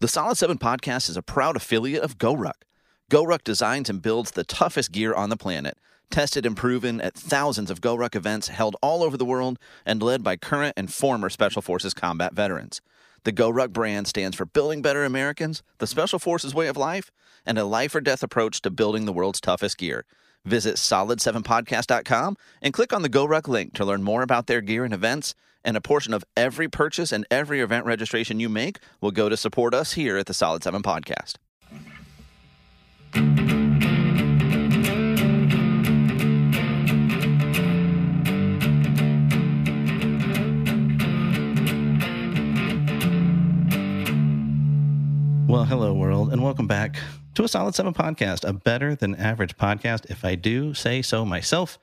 The Solid 7 podcast is a proud affiliate of GoRuck. GoRuck designs and builds the toughest gear on the planet, tested and proven at thousands of GoRuck events held all over the world and led by current and former Special Forces combat veterans. The GoRuck brand stands for building better Americans, the Special Forces way of life, and a life or death approach to building the world's toughest gear. Visit solid7podcast.com and click on the GoRuck link to learn more about their gear and events. And a portion of every purchase and every event registration you make will go to support us here at the Solid 7 Podcast. Well, hello, world, and welcome back to a Solid 7 podcast, a better than average podcast, if I do say so myself.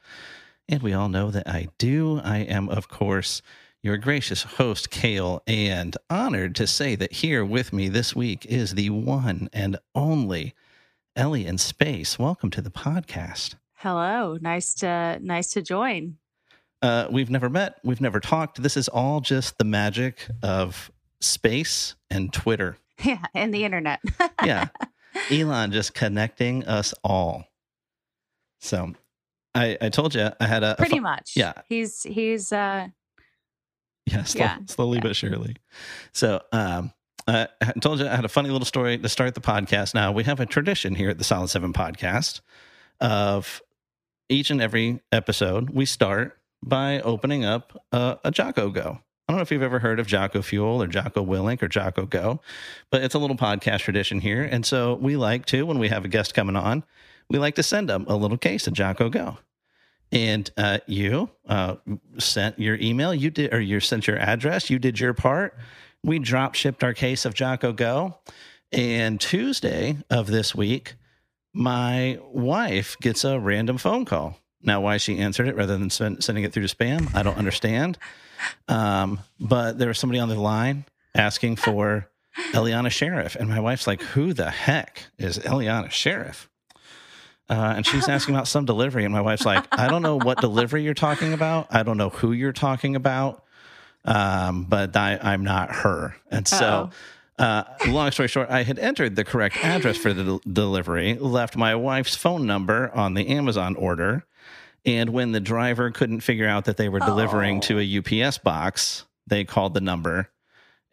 And we all know that I do. I am, of course, your gracious host, Cale, and honored to say that here with me this week is the one and only Ellie in space. Welcome to the podcast. Hello, nice to nice to join. Uh, we've never met, we've never talked. This is all just the magic of space and Twitter. Yeah, and the internet. yeah. Elon just connecting us all. So I, I told you I had a, a pretty fu- much. Yeah. He's he's uh Yeah, slow, Yeah. slowly Yeah. but surely. So, um, uh, I told you I had a funny little story to start the podcast. Now we have a tradition here at the Solid Seven podcast of each and every episode we start by opening up a, a Jocko Go. I don't know if you've ever heard of Jocko Fuel or Jocko Willink or Jocko Go, but it's a little podcast tradition here. And so we like to, when we have a guest coming on, we like to send them a little case of Jocko Go. And uh, you uh, sent your email, you did, or you sent your address, you did your part. We drop shipped our case of Jocko Go. And Tuesday of this week, my wife gets a random phone call. Now, why she answered it rather than send, sending it through to spam, I don't understand. Um, but there was somebody on the line asking for Eliana Sherriff. And my wife's like, who the heck is Eliana Sherriff? Uh, and she's asking about some delivery. And my wife's like, I don't know what delivery you're talking about. I don't know who you're talking about. Um, but I, I'm not her. And so, uh, long story short, I had entered the correct address for the del- delivery, left my wife's phone number on the Amazon order. And when the driver couldn't figure out that they were delivering to a UPS box, they called the number.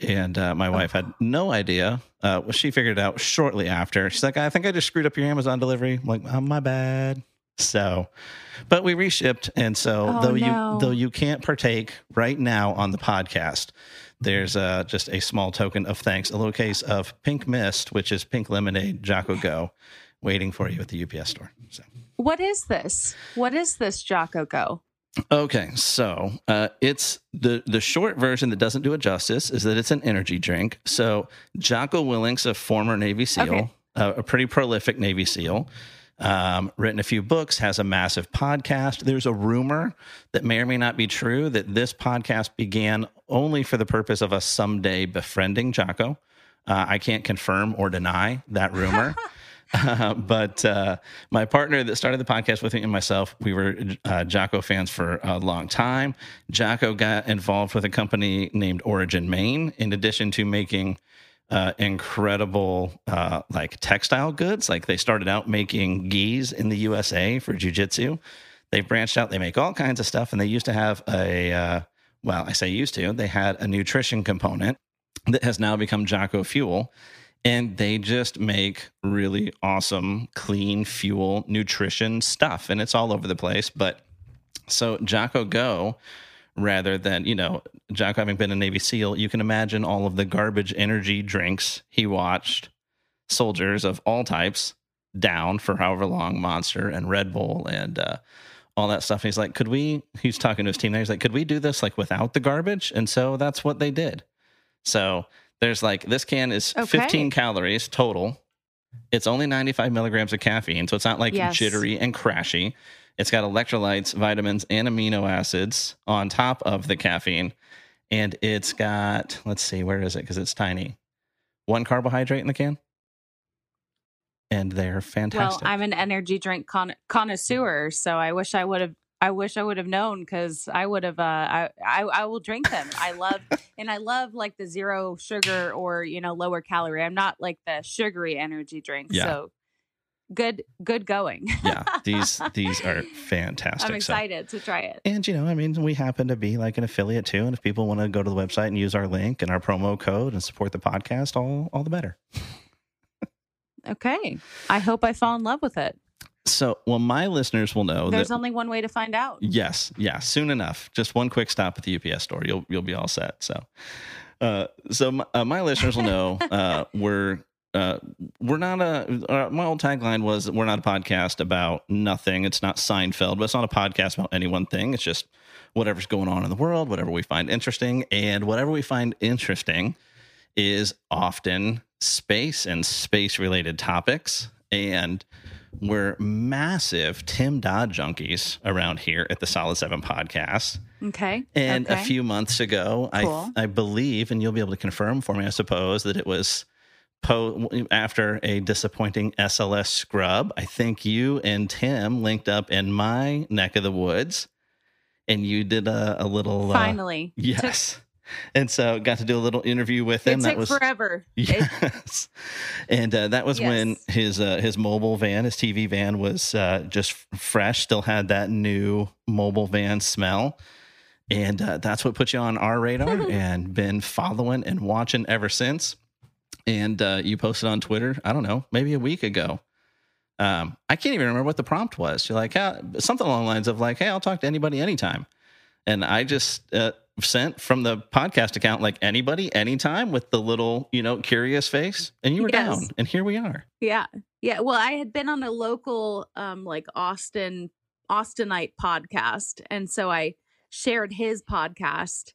And uh, my wife had no idea. Uh, well, she figured it out shortly after. She's like, I think I just screwed up your Amazon delivery. I'm like, oh, my bad. So, but we reshipped. And so, Oh, though no. you though you can't partake right now on the podcast, there's uh, just a small token of thanks, a little case of Pink Mist, which is pink lemonade, Jocko Go, waiting for you at the UPS store. So. what is this? What is this Jocko Go? Okay, so uh, it's the the short version that doesn't do it justice is that it's an energy drink. So Jocko Willink's a former Navy SEAL, Okay. uh, a pretty prolific Navy SEAL, um, written a few books, has a massive podcast. There's a rumor that may or may not be true that this podcast began only for the purpose of us someday befriending Jocko. Uh, I can't confirm or deny that rumor. But uh, my partner that started the podcast with me and myself, we were uh, Jocko fans for a long time. Jocko got involved with a company named Origin Maine, in addition to making uh, incredible uh, like textile goods. Like they started out making gis in the USA for jujitsu. They've branched out. They make all kinds of stuff, and they used to have a uh, well, I say used to. They had a nutrition component that has now become Jocko Fuel and they just make really awesome clean fuel nutrition stuff and it's all over the place but so jocko go rather than you know jocko having been a navy seal you can imagine all of the garbage energy drinks he watched soldiers of all types down for however long monster and red bull and uh, all that stuff. And he's like could we he's talking to his team there he's like could we do this like without the garbage? And so that's what they did. So there's like this can is Okay. 15 calories total. It's only 95 milligrams of caffeine, so it's not like Yes. jittery and crashy. It's got electrolytes, vitamins, and amino acids on top of the caffeine. And it's got, let's see, where is it? Because it's tiny. One carbohydrate in the can. And they're fantastic. Well. I'm an energy drink con- connoisseur, so I wish I would have I wish I would have known because I would have. Uh, I, I I will drink them. I love and I love like the zero sugar or you know lower calorie. I'm not like the sugary energy drink. Yeah. So good good going. yeah, these these are fantastic. I'm So- excited to try it. and you know, I mean, we happen to be like an affiliate too, and if people want to go to the website and use our link and our promo code and support the podcast, all all the better. Okay. I hope I fall in love with it. So, well, my listeners will know There's that only one way to find out. Yes, yeah, soon enough. Just one quick stop at the UPS store, you'll you'll be all set. So, uh, so my, uh, my listeners will know uh, we're uh, we're not a. Uh, my old tagline was we're not a podcast about nothing. It's not Seinfeld, but it's not a podcast about any one thing. It's just whatever's going on in the world, whatever we find interesting, and whatever we find interesting is often space and space related topics and we're massive Tim Dodd junkies around here at the Solid Seven podcast. Okay. And a few months ago, Cool. I I believe, and you'll be able to confirm for me, I suppose, that it was po- after a disappointing SLS scrub. I think you and Tim linked up in my neck of the woods, and you did a, a little uh, finally. yes. And so got to do a little interview with him. it that was forever. It- Yes, and uh, that was when his uh, his mobile van, his TV van, was uh, just fresh. Still had that new mobile van smell, and uh, that's what put you on our radar, and been following and watching ever since. And uh, you posted on Twitter, I don't know, maybe a week ago. Um, I can't even remember what the prompt was. You're like, something along the lines of like, "Hey, I'll talk to anybody anytime." And I just uh, sent from the podcast account like anybody, anytime with the little, you know, curious face. And you were Yes. down. And here we are. Yeah. Yeah. Well, I had been on a local um like Austin Austinite podcast. And so I shared his podcast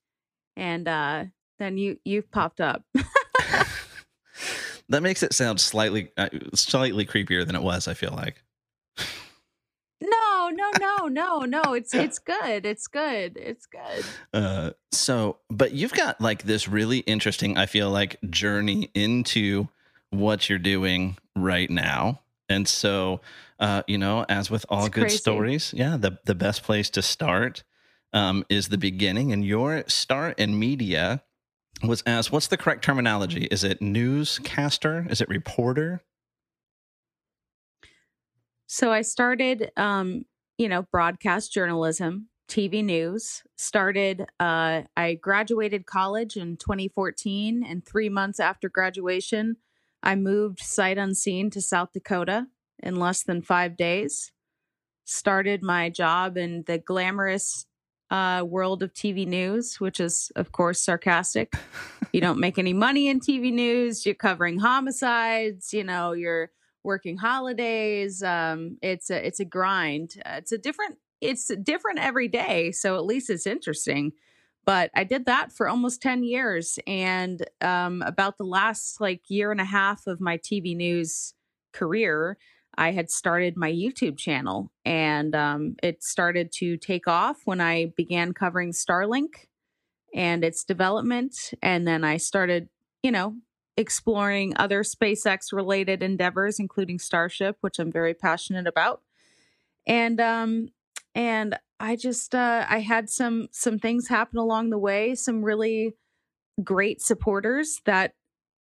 and uh then you you've popped up. That makes it sound slightly uh, slightly creepier than it was, I feel like. No, no, no, no. It's it's good. It's good. It's good. Uh, so, but you've got like this really interesting, I feel like, journey into what you're doing right now. And so, uh, you know, as with all It's good crazy. stories, yeah, the, the best place to start um, is the beginning. And your start in media was as what's the correct terminology? Is it newscaster? Is it reporter? So I started, um, you know, broadcast journalism, TV news. Started, uh, I graduated college in 2014, and three months after graduation, I moved sight unseen to South Dakota in less than five days. Started my job in the glamorous uh, world of TV news, which is, of course, sarcastic. you don't make any money in TV news. You're covering homicides. You know, you're working holidays. Um, it's a it's a grind. Uh, it's a different it's different every day. So at least it's interesting. But I did that for almost ten years, and um, about the last like year and a half of my TV news career, I had started my YouTube channel, and um, it started to take off when I began covering Starlink and its development, and then I started, you know, exploring other SpaceX related endeavors, including Starship, which I'm very passionate about. And um and I just uh I had some some things happen along the way, some really great supporters that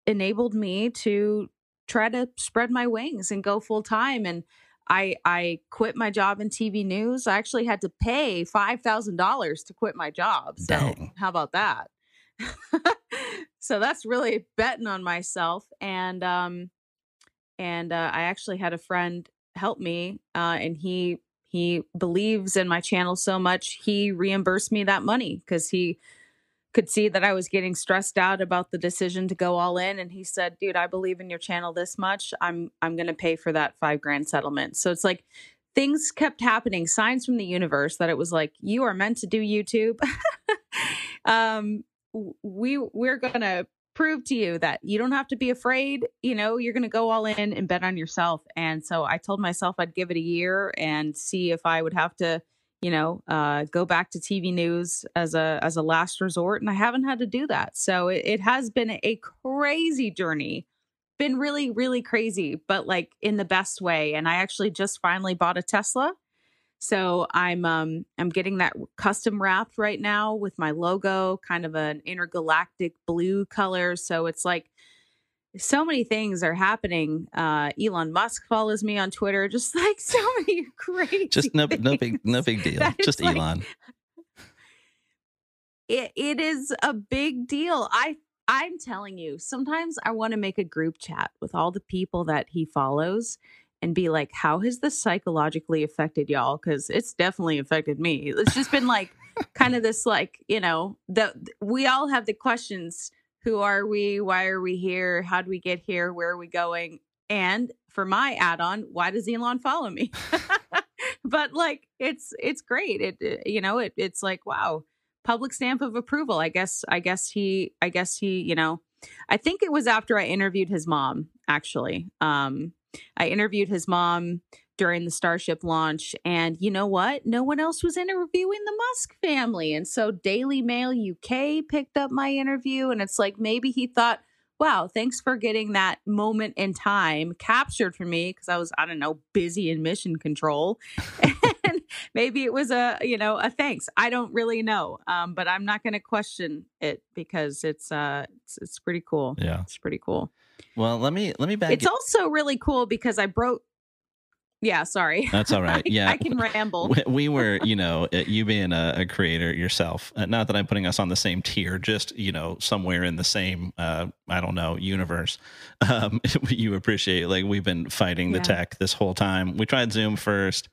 enabled me to try to spread my wings and go full time and I I quit my job in TV news. I actually had to pay $5,000 to quit my job. So, Dang. how about that? so that's really betting on myself and um and uh, I actually had a friend help me uh and he he believes in my channel so much he reimbursed me that money cuz he could see that I was getting stressed out about the decision to go all in and he said, "Dude, I believe in your channel this much. I'm I'm going to pay for that 5 grand settlement." So it's like things kept happening, signs from the universe that it was like you are meant to do YouTube. um we we're to prove to you that you don't have to be afraid, you know, you're going to go all in and bet on yourself. And so I told myself I'd give it a year and see if I would have to you know uh, go back to tv news as a as a last resort and i haven't had to do that. So it, it has been a crazy journey been really really crazy but like in the best way. And i actually just finally bought a tesla So I'm um I'm getting that custom wrapped right now with my logo, kind of an intergalactic blue color. So it's like so many things are happening. Uh Elon Musk follows me on Twitter, just like so many crazy. Just no things. no big no big deal. That Just is like- Elon. it, it is a big deal. I I'm telling you, sometimes I want to make a group chat with all the people that he follows and be like, how has this psychologically affected y'all? Because it's definitely affected me. It's just been like kind of this like, you know, that we all have the questions. Who are we? Why are we here? How do we get here? Where are we going? And for my add-on, why does Elon follow me? but like it's it's great. It, it you know, it it's like, wow, public stamp of approval. I guess I guess he I guess he, you know, I think it was after I interviewed his mom actually. Um I interviewed his mom during the Starship launch and you know what? No one else was interviewing the Musk family. And so Daily Mail UK picked up my interview and it's like maybe he thought Wow, thanks for getting that moment in time captured for me because I was, I don't know, busy in mission control. and maybe it was a you know a thanks i don't really know um but i'm not going to question it because it's uh it's, it's pretty cool Yeah. it's pretty cool Well, let me let me back. it's also really cool because i broke yeah sorry That's all right. I- Yeah. i can ramble we, we were, you know, uh, you being a, a creator yourself. Uh, not that I'm putting us on the same tier, just you know, somewhere in the same, uh, I don't know, universe. Um, you appreciate like we've been fighting the Yeah. tech this whole time. We tried Zoom first.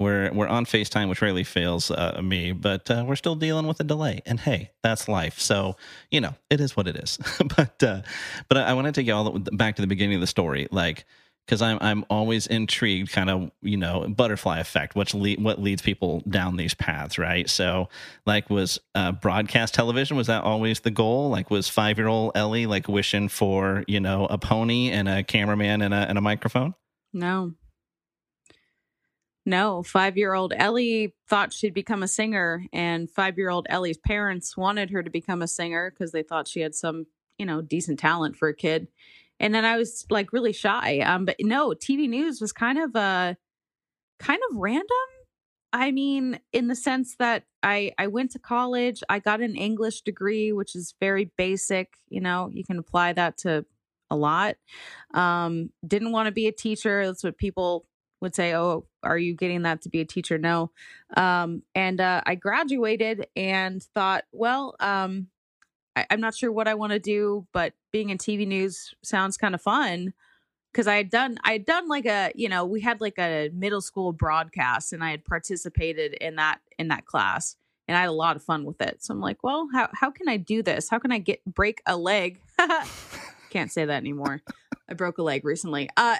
We're we're on Facetime, which really fails uh, me, but uh, we're still dealing with a delay. And hey, that's life. So you know, it is what it is. but uh, but I, I want to take you all back to the beginning of the story, like because I'm I'm always intrigued, kind of you know butterfly effect, which what leads people down these paths, right? So like was uh, broadcast television was that always the goal? Like was five year old Ellie like wishing for you know a pony and a cameraman and a and a microphone? no no five year old ellie thought she'd become a singer and five year old ellie's parents wanted her to become a singer because they thought she had some you know decent talent for a kid. And then i was like really shy um but no tv news was kind of uh kind of random. I mean in the sense that i i went to college i got an english degree which is very basic you know you can apply that to a lot. Um didn't want to be a teacher that's what people would say oh are you getting that to be a teacher no um and uh i graduated and thought well um I, i'm not sure what i want to do but being in tv news sounds kind of fun because I had done I had done like a you know we had like a middle school broadcast and I had participated in that in that class and I had a lot of fun with it. So I'm like, well, how how can I do this? How can I get break a leg? Can't say that anymore. I broke a leg recently. Uh,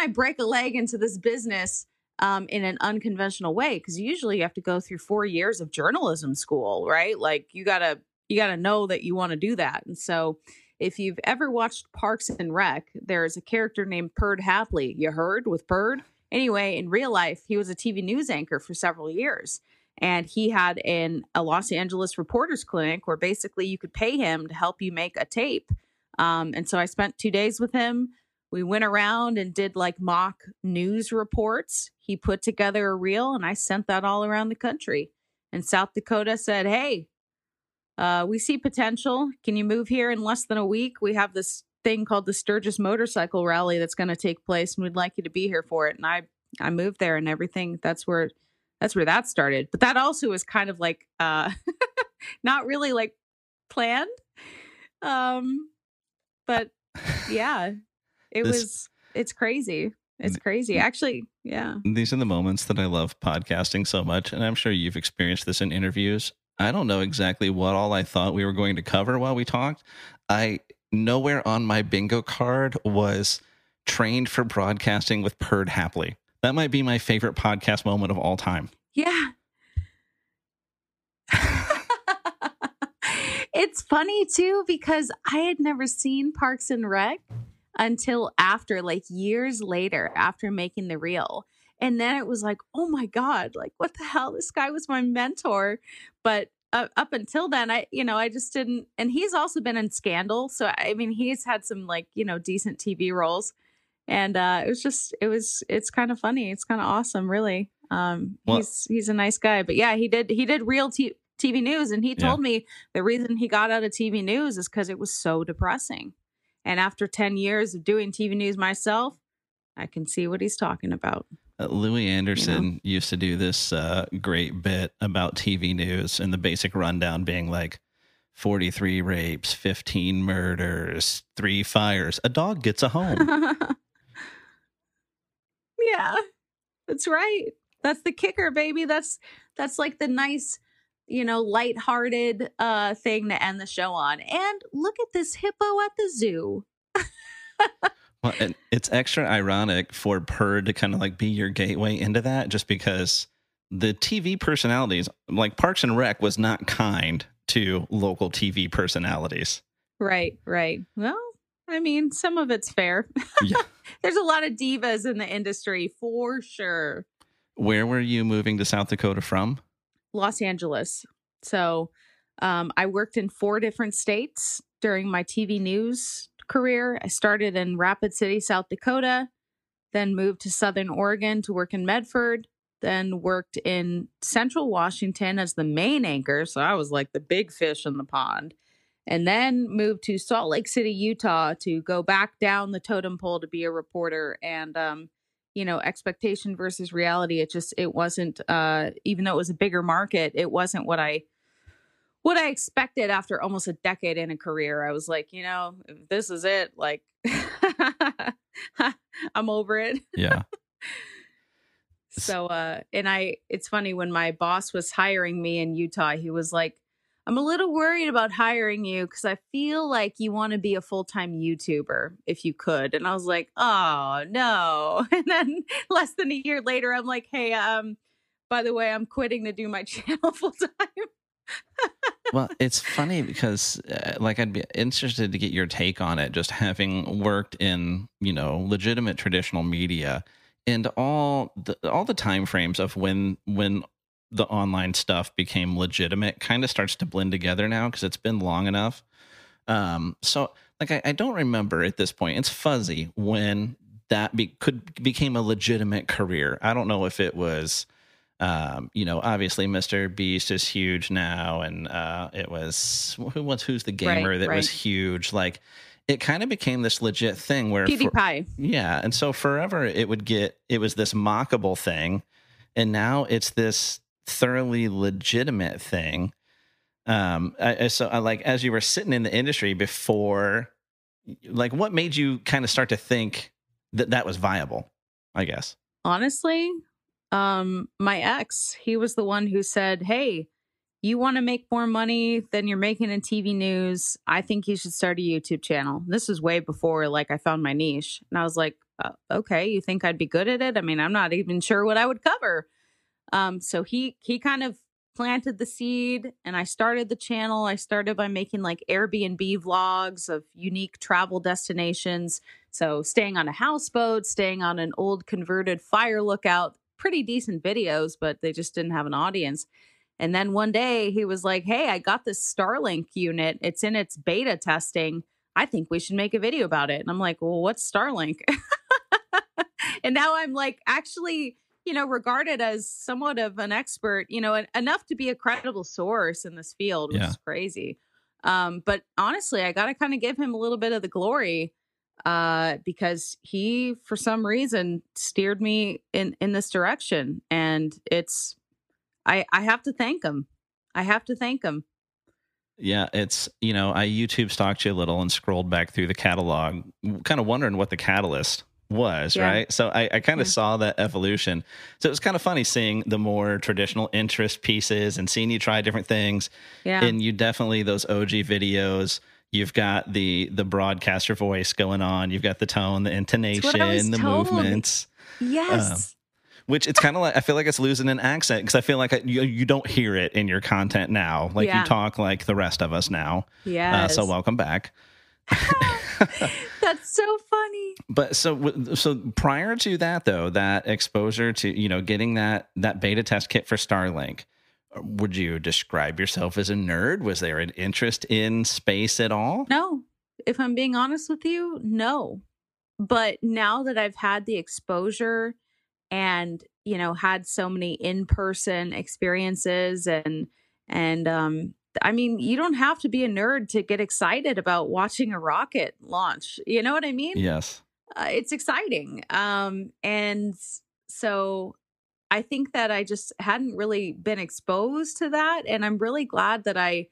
I break a leg into this business um, in an unconventional way? Because usually you have to go through four years of journalism school, right? Like you gotta you gotta know that you want to do that. And so if you've ever watched Parks and Rec, there's a character named Perd Hapley. You heard with Perd? Anyway, in real life, he was a TV news anchor for several years. And he had in a Los Angeles reporters clinic where basically you could pay him to help you make a tape. Um, and so I spent two days with him. We went around and did like mock news reports. He put together a reel and I sent that all around the country. And South Dakota said, Hey, uh, we see potential. Can you move here in less than a week? We have this thing called the Sturgis Motorcycle Rally that's going to take place, and we'd like you to be here for it. And I, I moved there, and everything. That's where, that's where that started. But that also was kind of like, uh, not really like planned. Um, but yeah, it This- was. It's crazy. It's crazy. Actually, yeah. These are the moments that I love podcasting so much, and I'm sure you've experienced this in interviews. I don't know exactly what all I thought we were going to cover while we talked. I nowhere on my bingo card was trained for broadcasting with Perd Hapley. That might be my favorite podcast moment of all time. Yeah. it's funny too because I had never seen Parks and Rec until after, like years later, after making the reel. And then it was like, oh my God, like what the hell? This guy was my mentor. But uh, up until then, I, you know, I just didn't. And he's also been in Scandal. So, I mean, he's had some like, you know, decent TV roles. and uh, it was just it was it's kind of funny. It's kind of awesome, really. Um, Well- he's he's a nice guy, but yeah, he did he did real t- TV news, and he Yeah. told me the reason he got out of TV news is because it was so depressing. And after ten years of doing TV news myself, I can see what he's talking about. Uh, Louie Anderson used to do this uh, great bit about TV news and the basic rundown being like 43 rapes, 15 murders, three fires, a dog gets a home. yeah, that's right. That's the kicker, baby. That's that's like the nice, you know, lighthearted uh thing to end the show on. And look at this hippo at the zoo. well, it's extra ironic for Perd to kind of like be your gateway into that just because the TV personalities, like Parks and Rec, was not kind to local TV personalities. Right, right. Well, I mean, some of it's fair. Yeah. There's a lot of divas in the industry for sure. Where were you moving to South Dakota from? Los Angeles. So um, I worked in four different states during my TV news career. I started in Rapid City, South Dakota, then moved to Southern Oregon to work in Medford, then worked in Central Washington as the main anchor. So I was like the big fish in the pond. And then moved to Salt Lake City, Utah to go back down the totem pole to be a reporter. And um, you know expectation versus reality. It just it wasn't uh even though it was a bigger market it wasn't what i what i expected after almost a decade in a career. I was like you know this is it. Like i'm over it. Yeah. so uh and i it's funny when my boss was hiring me in utah he was like i'm a little worried about hiring you because i feel like you want to be a full-time youtuber if you could and i was like oh no and then less than a year later i'm like hey um by the way i'm quitting to do my channel full-time well, it's funny because, uh, like, I'd be interested to get your take on it. Just having worked in, you know, legitimate traditional media, and all the all the time frames of when when the online stuff became legitimate kind of starts to blend together now because it's been long enough. Um, so, like, I, I don't remember at this point. It's fuzzy when that be, could became a legitimate career. I don't know if it was um, you know, obviously Mr. Beast is huge now, and uh, it was who was who's the gamer Right, that was huge. Like, it kind of became this legit thing where, for- pewdiepie yeah, and so forever it would get it was this mockable thing, and now it's this thoroughly legitimate thing. Um, I, so I like as you were sitting in the industry before, like, what made you kind of start to think that that was viable? I guess. honestly um my ex he was the one who said hey you want to make more money than you're making in tv news i think you should start a youtube channel this was way before like i found my niche and i was like uh, okay you think i'd be good at it i mean i'm not even sure what i would cover um so he he kind of planted the seed and i started the channel i started by making like airbnb vlogs of unique travel destinations so staying on a houseboat, staying on an old converted fire lookout, pretty decent videos, but they just didn't have an audience. And then one day he was like, Hey, I got this Starlink unit. It's in its beta testing. I think we should make a video about it. And I'm like, Well, what's Starlink? and now I'm like, actually, you know, regarded as somewhat of an expert, you know, en- enough to be a credible source in this field, which Yeah. is crazy. Um, but honestly, I got to kind of give him a little bit of the glory uh, because he, for some reason, steered me in in this direction, and it's I I have to thank him. I have to thank him. Yeah, it's you know I YouTube stalked you a little and scrolled back through the catalog, kind of wondering what the catalyst was, Yeah. right? So I, I kind of Yeah. saw that evolution. So it was kind of funny seeing the more traditional interest pieces and seeing you try different things. Yeah, And you definitely those OG videos. You've got the the broadcaster voice going on. You've got the tone, the intonation, the told. movements. yes, Which it's kind of like I feel like it's losing an accent because I feel like I, you you don't hear it in your content now. Like Yeah. you talk like the rest of us now. Uh, so welcome back. That's so funny. But so so prior to that though, that exposure to you know getting that that beta test kit for Starlink, would you describe yourself as a nerd? Was there an interest in space at all? No, if I'm being honest with you, no. but now that I've had the exposure and you know had so many in-person experiences and and um I mean, you don't have to be a nerd to get excited about watching a rocket launch. You know what I mean? Yes. Uh, it's exciting. Um, and so I think that I just hadn't really been exposed to that. And I'm really glad that I,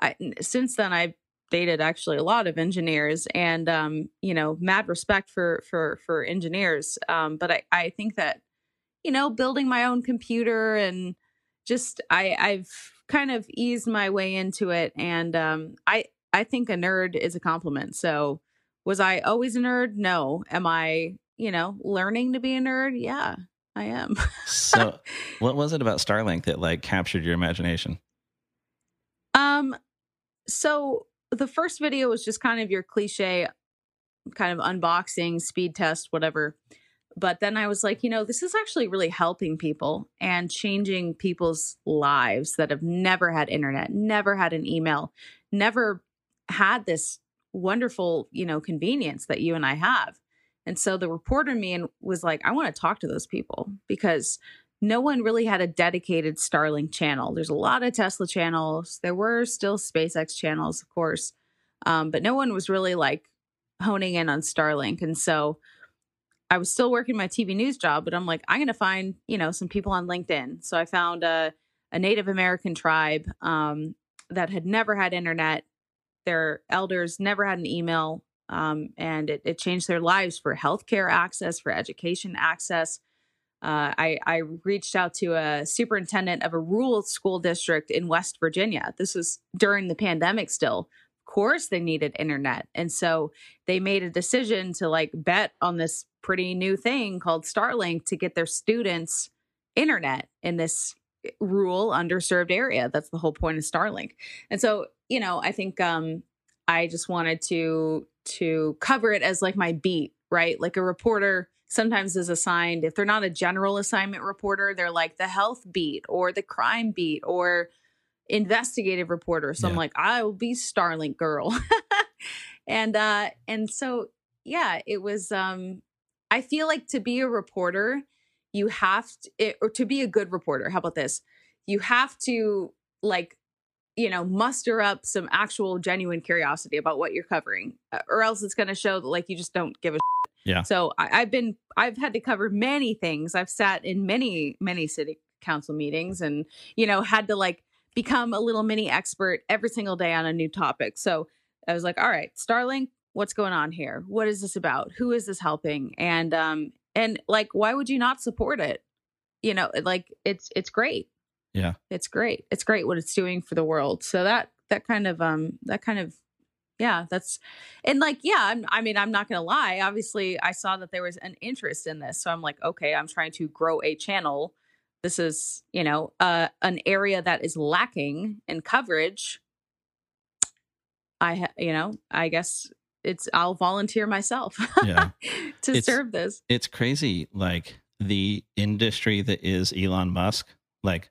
I since then, I've dated actually a lot of engineers and, um, you know, mad respect for, for, for engineers. Um, but I, I think that, you know, building my own computer and just, I, I've, kind of eased my way into it and um I I think a nerd is a compliment. So was I always a nerd? No. Am I, you know, learning to be a nerd? Yeah, I am. so what was it about Starlink that like captured your imagination? Um so the first video was just kind of your cliche kind of unboxing, speed test, whatever. But then I was like, you know, this is actually really helping people and changing people's lives that have never had internet, never had an email, never had this wonderful, you know, convenience that you and I have. And so the reporter in me was like, I want to talk to those people because no one really had a dedicated Starlink channel. There's a lot of Tesla channels. There were still SpaceX channels, of course, um, but no one was really like honing in on Starlink. And so I was still working my TV news job, but I'm like, I'm going to find, you know, some people on LinkedIn. So I found a, a Native American tribe um, that had never had internet. Their elders never had an email, um, and it, it, changed their lives for healthcare access, for education access. Uh, I, I reached out to a superintendent of a rural school district in West Virginia. This was during the pandemic still, Of course they needed internet. And so they made a decision to like bet on this pretty new thing called Starlink to get their students internet in this rural underserved area. That's the whole point of Starlink. And so, you know, I think um I just wanted to to cover it as like my beat, right? Like a reporter sometimes is assigned if they're not a general assignment reporter, they're like the health beat or the crime beat or investigative reporter. So yeah. I'm like, I will be Starlink girl. and uh and so yeah, it was um I feel like to be a reporter, you have to it, or to be a good reporter, how about this? You have to like you know muster up some actual genuine curiosity about what you're covering uh, or else it's going to show that like you just don't give a shit. yeah so I, i've been i've had to cover many things i've sat in many many city council meetings and you know had to like become a little mini expert every single day on a new topic. So I was like, all right, Starlink, what's going on here? What is this about? Who is this helping? And um and like why would you not support it? You know, like it's it's great. Yeah. It's great. It's great what it's doing for the world. So that that kind of um that kind of yeah, that's and like yeah, I'm, I mean I'm not going to lie. Obviously, I saw that there was an interest in this. So I'm like, okay, I'm trying to grow a channel this is you know uh, an area that is lacking in coverage i ha- you know i guess it's i'll volunteer myself yeah. to it's, serve this it's crazy like the industry that is elon musk like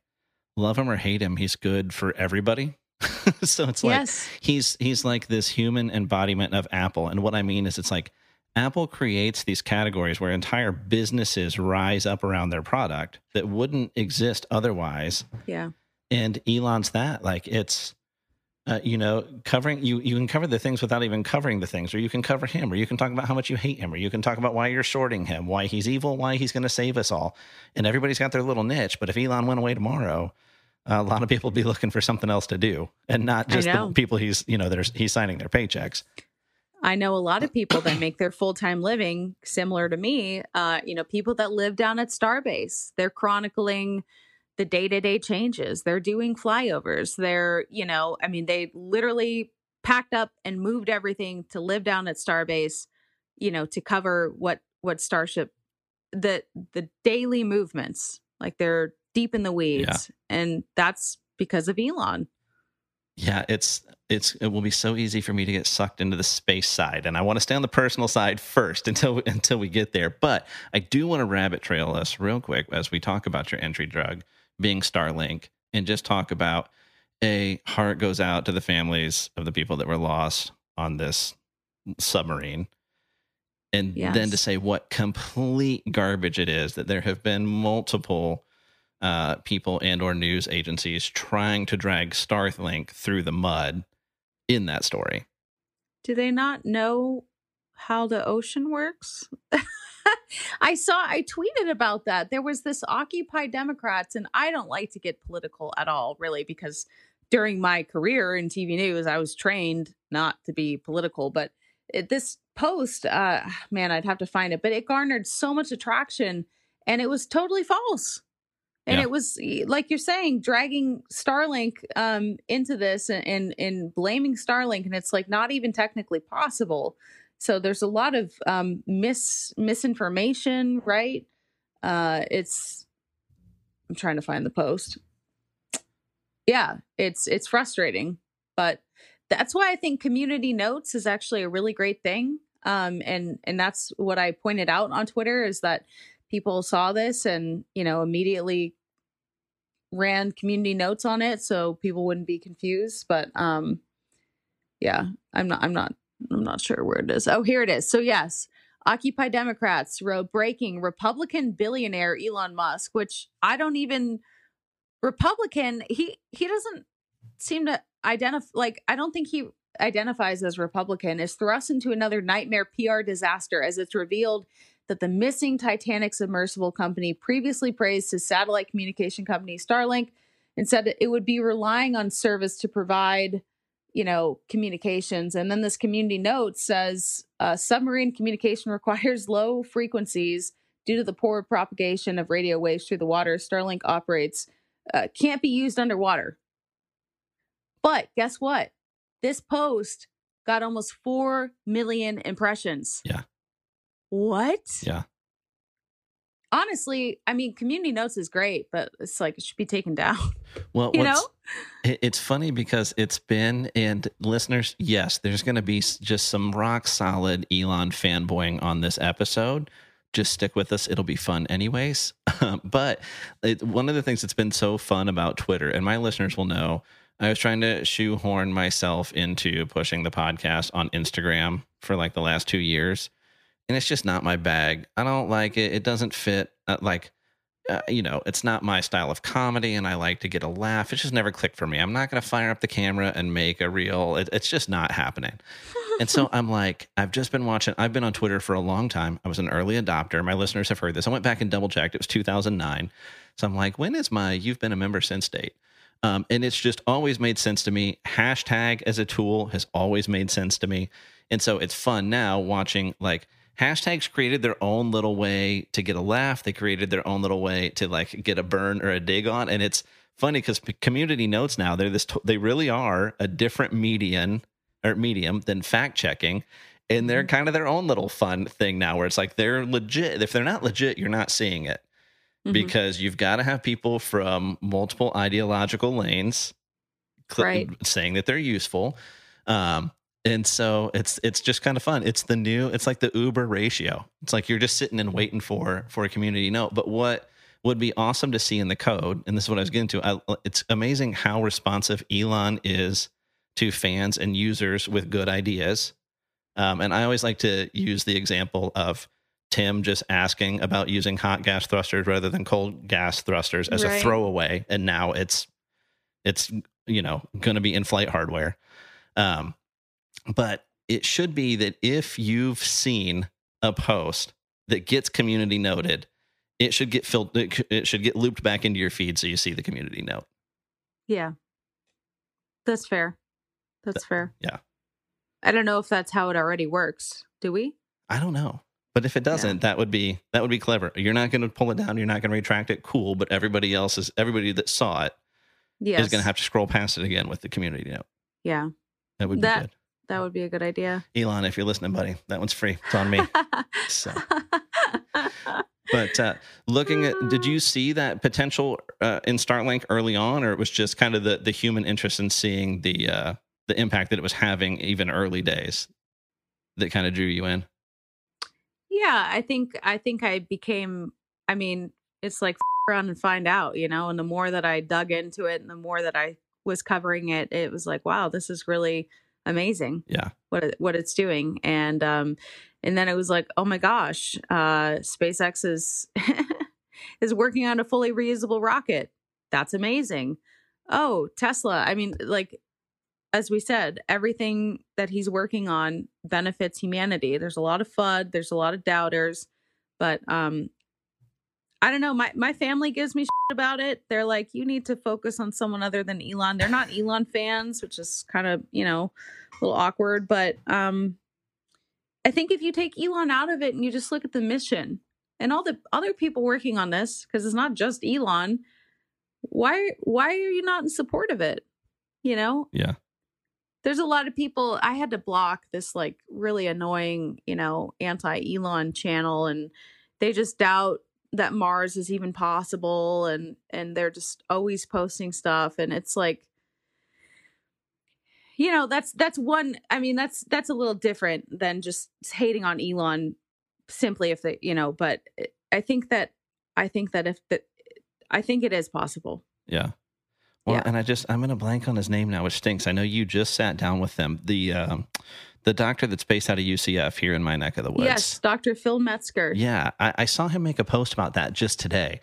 love him or hate him he's good for everybody so it's like yes. he's he's like this human embodiment of apple and what i mean is it's like Apple creates these categories where entire businesses rise up around their product that wouldn't exist otherwise. Yeah. And Elon's that. Like it's uh, you know, covering you you can cover the things without even covering the things, or you can cover him, or you can talk about how much you hate him, or you can talk about why you're shorting him, why he's evil, why he's going to save us all. And everybody's got their little niche. But if Elon went away tomorrow, a lot of people would be looking for something else to do, and not just the people he's you know there's he's signing their paychecks. I know a lot of people that make their full time living similar to me. Uh, you know, people that live down at Starbase, they're chronicling the day to day changes. They're doing flyovers. They're, you know, I mean, they literally packed up and moved everything to live down at Starbase, you know, to cover what what Starship the the daily movements. Like they're deep in the weeds, yeah. and that's because of Elon yeah it's it's it will be so easy for me to get sucked into the space side and i want to stay on the personal side first until until we get there but i do want to rabbit trail us real quick as we talk about your entry drug being starlink and just talk about a heart goes out to the families of the people that were lost on this submarine and Yes. then to say what complete garbage it is that there have been multiple uh, people and or news agencies trying to drag Starlink through the mud in that story. Do they not know how the ocean works? I saw, I tweeted about that. There was this Occupy Democrats, and I don't like to get political at all, really, because during my career in TV news, I was trained not to be political. But it, this post, uh, man, I'd have to find it, but it garnered so much attraction and it was totally false. And Yeah. it was like you're saying, dragging Starlink um, into this and, and and blaming Starlink, and it's like not even technically possible. So there's a lot of um, mis misinformation, right? Uh, it's I'm trying to find the post. Yeah, it's it's frustrating, but that's why I think community notes is actually a really great thing. Um, and and that's what I pointed out on Twitter is that people saw this and you know immediately ran community notes on it so people wouldn't be confused. But um, yeah, I'm not I'm not I'm not sure where it is. Oh, here it is. So yes, Occupy Democrats wrote breaking Republican billionaire Elon Musk, which I don't even Republican. He he doesn't seem to identify. Like I don't think he identifies as Republican. Is thrust into another nightmare PR disaster as it's revealed that the missing Titanic submersible company previously praised his satellite communication company Starlink and said that it would be relying on service to provide you know communications. And then this community note says uh, submarine communication requires low frequencies due to the poor propagation of radio waves through the water. Starlink operates uh, can't be used underwater. But guess what? This post got almost 4 million impressions. Yeah. what? Yeah. honestly i mean community notes is great but it's like it should be taken down Well, you what's- know It's funny because it's been, and listeners, yes, there's going to be just some rock solid Elon fanboying on this episode. Just stick with us. It'll be fun, anyways. but it, one of the things that's been so fun about Twitter, and my listeners will know, I was trying to shoehorn myself into pushing the podcast on Instagram for like the last two years. And it's just not my bag. I don't like it. It doesn't fit. Uh, like, uh, you know, it's not my style of comedy, and I like to get a laugh. It's just never clicked for me. I'm not going to fire up the camera and make a reel. It, it's just not happening. And so I'm like, I've just been watching. I've been on Twitter for a long time. I was an early adopter. My listeners have heard this. I went back and double checked. It was 2009. So I'm like, when is my you've been a member since date? Um, and it's just always made sense to me. Hashtag as a tool has always made sense to me. And so it's fun now watching like hashtags created their own little way to get a laugh. They created their own little way to like get a burn or a dig on. And it's funny because community notes now they're this they really are a different median or medium than fact checking. And they're kind of their own little fun thing now where it's like they're legit. If they're not legit, you're not seeing it Mhm. because you've got to have people from multiple ideological lanes cl- Right. saying that they're useful. Um, and so it's it's just kind of fun. It's the new. It's like the Uber ratio. It's like you're just sitting and waiting for for a community note. But what would be awesome to see in the code, and this is what I was getting to. I, it's amazing how responsive Elon is to fans and users with good ideas. Um, and I always like to use the example of Tim just asking about using hot gas thrusters rather than cold gas thrusters as a throwaway, and now it's it's you know going to be in flight hardware. Um, but it should be that if you've seen a post that gets community noted, it should get filled. It, should get looped back into your feed so you see the community note. Yeah. That's fair. That's fair. yeah. I don't know if that's how it already works. Do we? I don't know. But if it doesn't, that would be that would be clever. You're not going to pull it down. You're not going to retract it. Cool. But everybody else is everybody that saw it is Yes. going to have to scroll past it again with the community note. Yeah. That would be That- good. That would be a good idea. Elon, if you're listening, buddy, that one's free. It's on me. So. But uh, looking at, did you see that potential uh, in Starlink early on, or it was just kind of the the human interest in seeing the uh, the impact that it was having even early days that kind of drew you in? yeah, I think I think I became I mean, it's like around and find out, you know, and the more that I dug into it and the more that I was covering it, it was like, wow, this is really amazing. Yeah. what it, what it's doing and um and then it was like, oh my gosh, uh, SpaceX is is working on a fully reusable rocket. That's amazing. Oh, Tesla. I mean, like as we said, everything that he's working on benefits humanity. There's a lot of FUD, there's a lot of doubters, but um I don't know. My my family gives me about it. They're like, you need to focus on someone other than Elon. They're not Elon fans, which is kind of you know a little awkward. But um, I think if you take Elon out of it and you just look at the mission and all the other people working on this, because it's not just Elon, why why are you not in support of it? You know? Yeah. There's a lot of people. I had to block this like really annoying, you know, anti Elon channel, and they just doubt that Mars is even possible and and they're just always posting stuff and it's like you know that's that's one I mean that's that's a little different than just hating on Elon simply if they you know but I think that I think that if that I think it is possible. Yeah. Well, yeah. and I just I'm gonna blank on his name now, which stinks. I know you just sat down with them. The um, the doctor that's based out of UCF here in my neck of the woods. Yes, Dr. Phil Metzger. Yeah, I, I saw him make a post about that just today.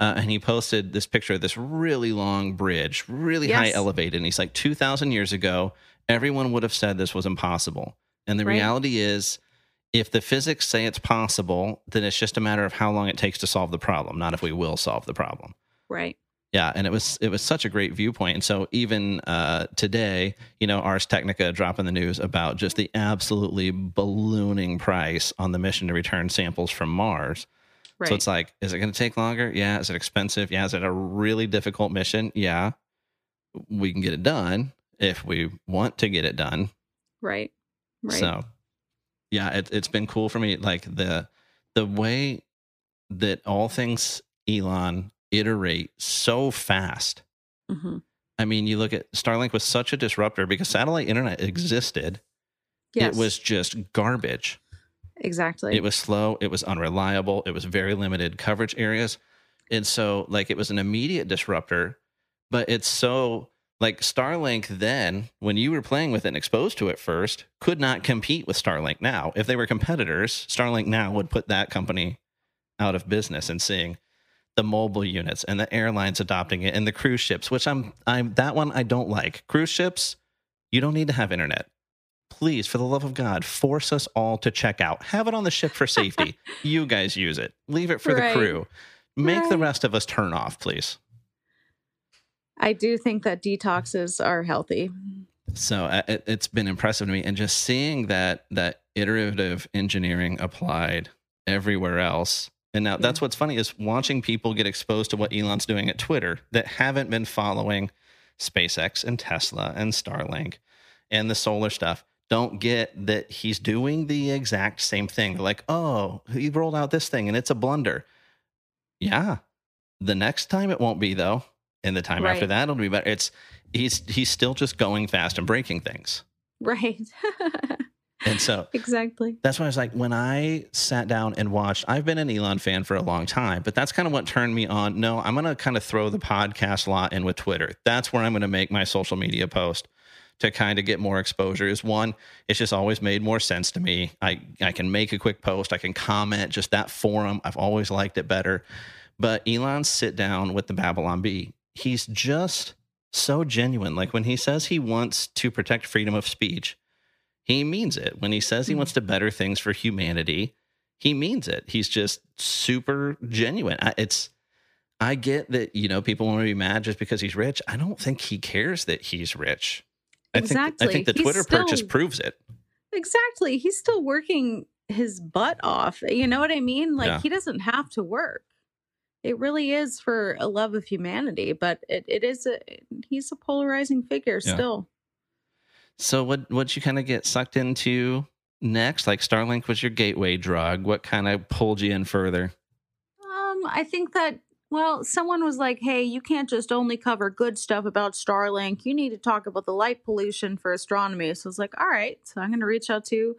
Uh, and he posted this picture of this really long bridge, really yes. high elevated. And he's like, 2,000 years ago, everyone would have said this was impossible. And the right. reality is, if the physics say it's possible, then it's just a matter of how long it takes to solve the problem, not if we will solve the problem. Right. Yeah, and it was it was such a great viewpoint. And so even uh, today, you know, Ars Technica dropping the news about just the absolutely ballooning price on the mission to return samples from Mars. Right. So it's like, is it going to take longer? Yeah. Is it expensive? Yeah. Is it a really difficult mission? Yeah. We can get it done if we want to get it done. Right. Right. So, yeah, it, it's been cool for me. Like the the way that all things Elon iterate so fast. Mm-hmm. I mean, you look at Starlink was such a disruptor because satellite internet existed. Yes. It was just garbage. Exactly. It was slow. It was unreliable. It was very limited coverage areas. And so, like, it was an immediate disruptor, but it's so like Starlink then, when you were playing with it and exposed to it first, could not compete with Starlink now. If they were competitors, Starlink now would put that company out of business and seeing the mobile units and the airlines adopting it and the cruise ships, which I'm I'm that one I don't like. Cruise ships, you don't need to have internet. Please, for the love of God, force us all to check out. Have it on the ship for safety. you guys use it. Leave it for right. the crew. Make right. the rest of us turn off, please. I do think that detoxes are healthy. So uh, it, it's been impressive to me, and just seeing that that iterative engineering applied everywhere else and now yeah. that's what's funny is watching people get exposed to what Elon's doing at Twitter that haven't been following SpaceX and Tesla and Starlink and the solar stuff don't get that he's doing the exact same thing. They're like, oh, he rolled out this thing and it's a blunder. Yeah. The next time it won't be though. And the time right. after that it'll be better. It's he's he's still just going fast and breaking things. Right. And so exactly that's why I was like, when I sat down and watched, I've been an Elon fan for a long time, but that's kind of what turned me on. No, I'm going to kind of throw the podcast lot in with Twitter. That's where I'm going to make my social media post to kind of get more exposure. Is one, it's just always made more sense to me. I I can make a quick post, I can comment. Just that forum, I've always liked it better. But Elon's sit down with the Babylon Bee. He's just so genuine. Like when he says he wants to protect freedom of speech he means it. When he says he hmm. wants to better things for humanity, he means it. He's just super genuine. It's I get that you know people want to be mad just because he's rich. I don't think he cares that he's rich. I exactly. think I think the he's Twitter still, purchase proves it. Exactly. He's still working his butt off. You know what I mean? Like yeah. he doesn't have to work. It really is for a love of humanity, but it, it is a he's a polarizing figure yeah. still. So what what you kind of get sucked into next? Like Starlink was your gateway drug. What kind of pulled you in further? Um, I think that well, someone was like, "Hey, you can't just only cover good stuff about Starlink. You need to talk about the light pollution for astronomy." So I was like, "All right." So I'm going to reach out to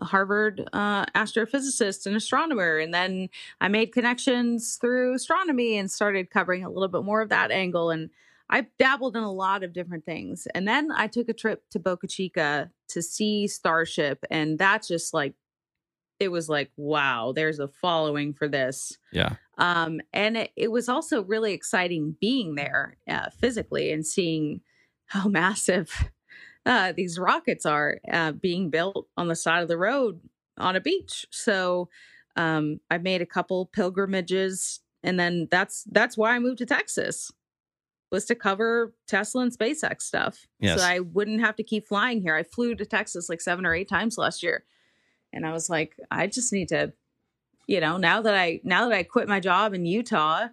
a Harvard uh, astrophysicist and astronomer, and then I made connections through astronomy and started covering a little bit more of that angle. And I dabbled in a lot of different things. And then I took a trip to Boca Chica to see Starship. And that just like, it was like, wow, there's a following for this. Yeah. Um, and it, it was also really exciting being there uh, physically and seeing how massive uh, these rockets are uh, being built on the side of the road on a beach. So um, I made a couple pilgrimages, and then that's that's why I moved to Texas was to cover Tesla and SpaceX stuff. Yes. So I wouldn't have to keep flying here. I flew to Texas like seven or eight times last year. And I was like, I just need to, you know, now that I now that I quit my job in Utah,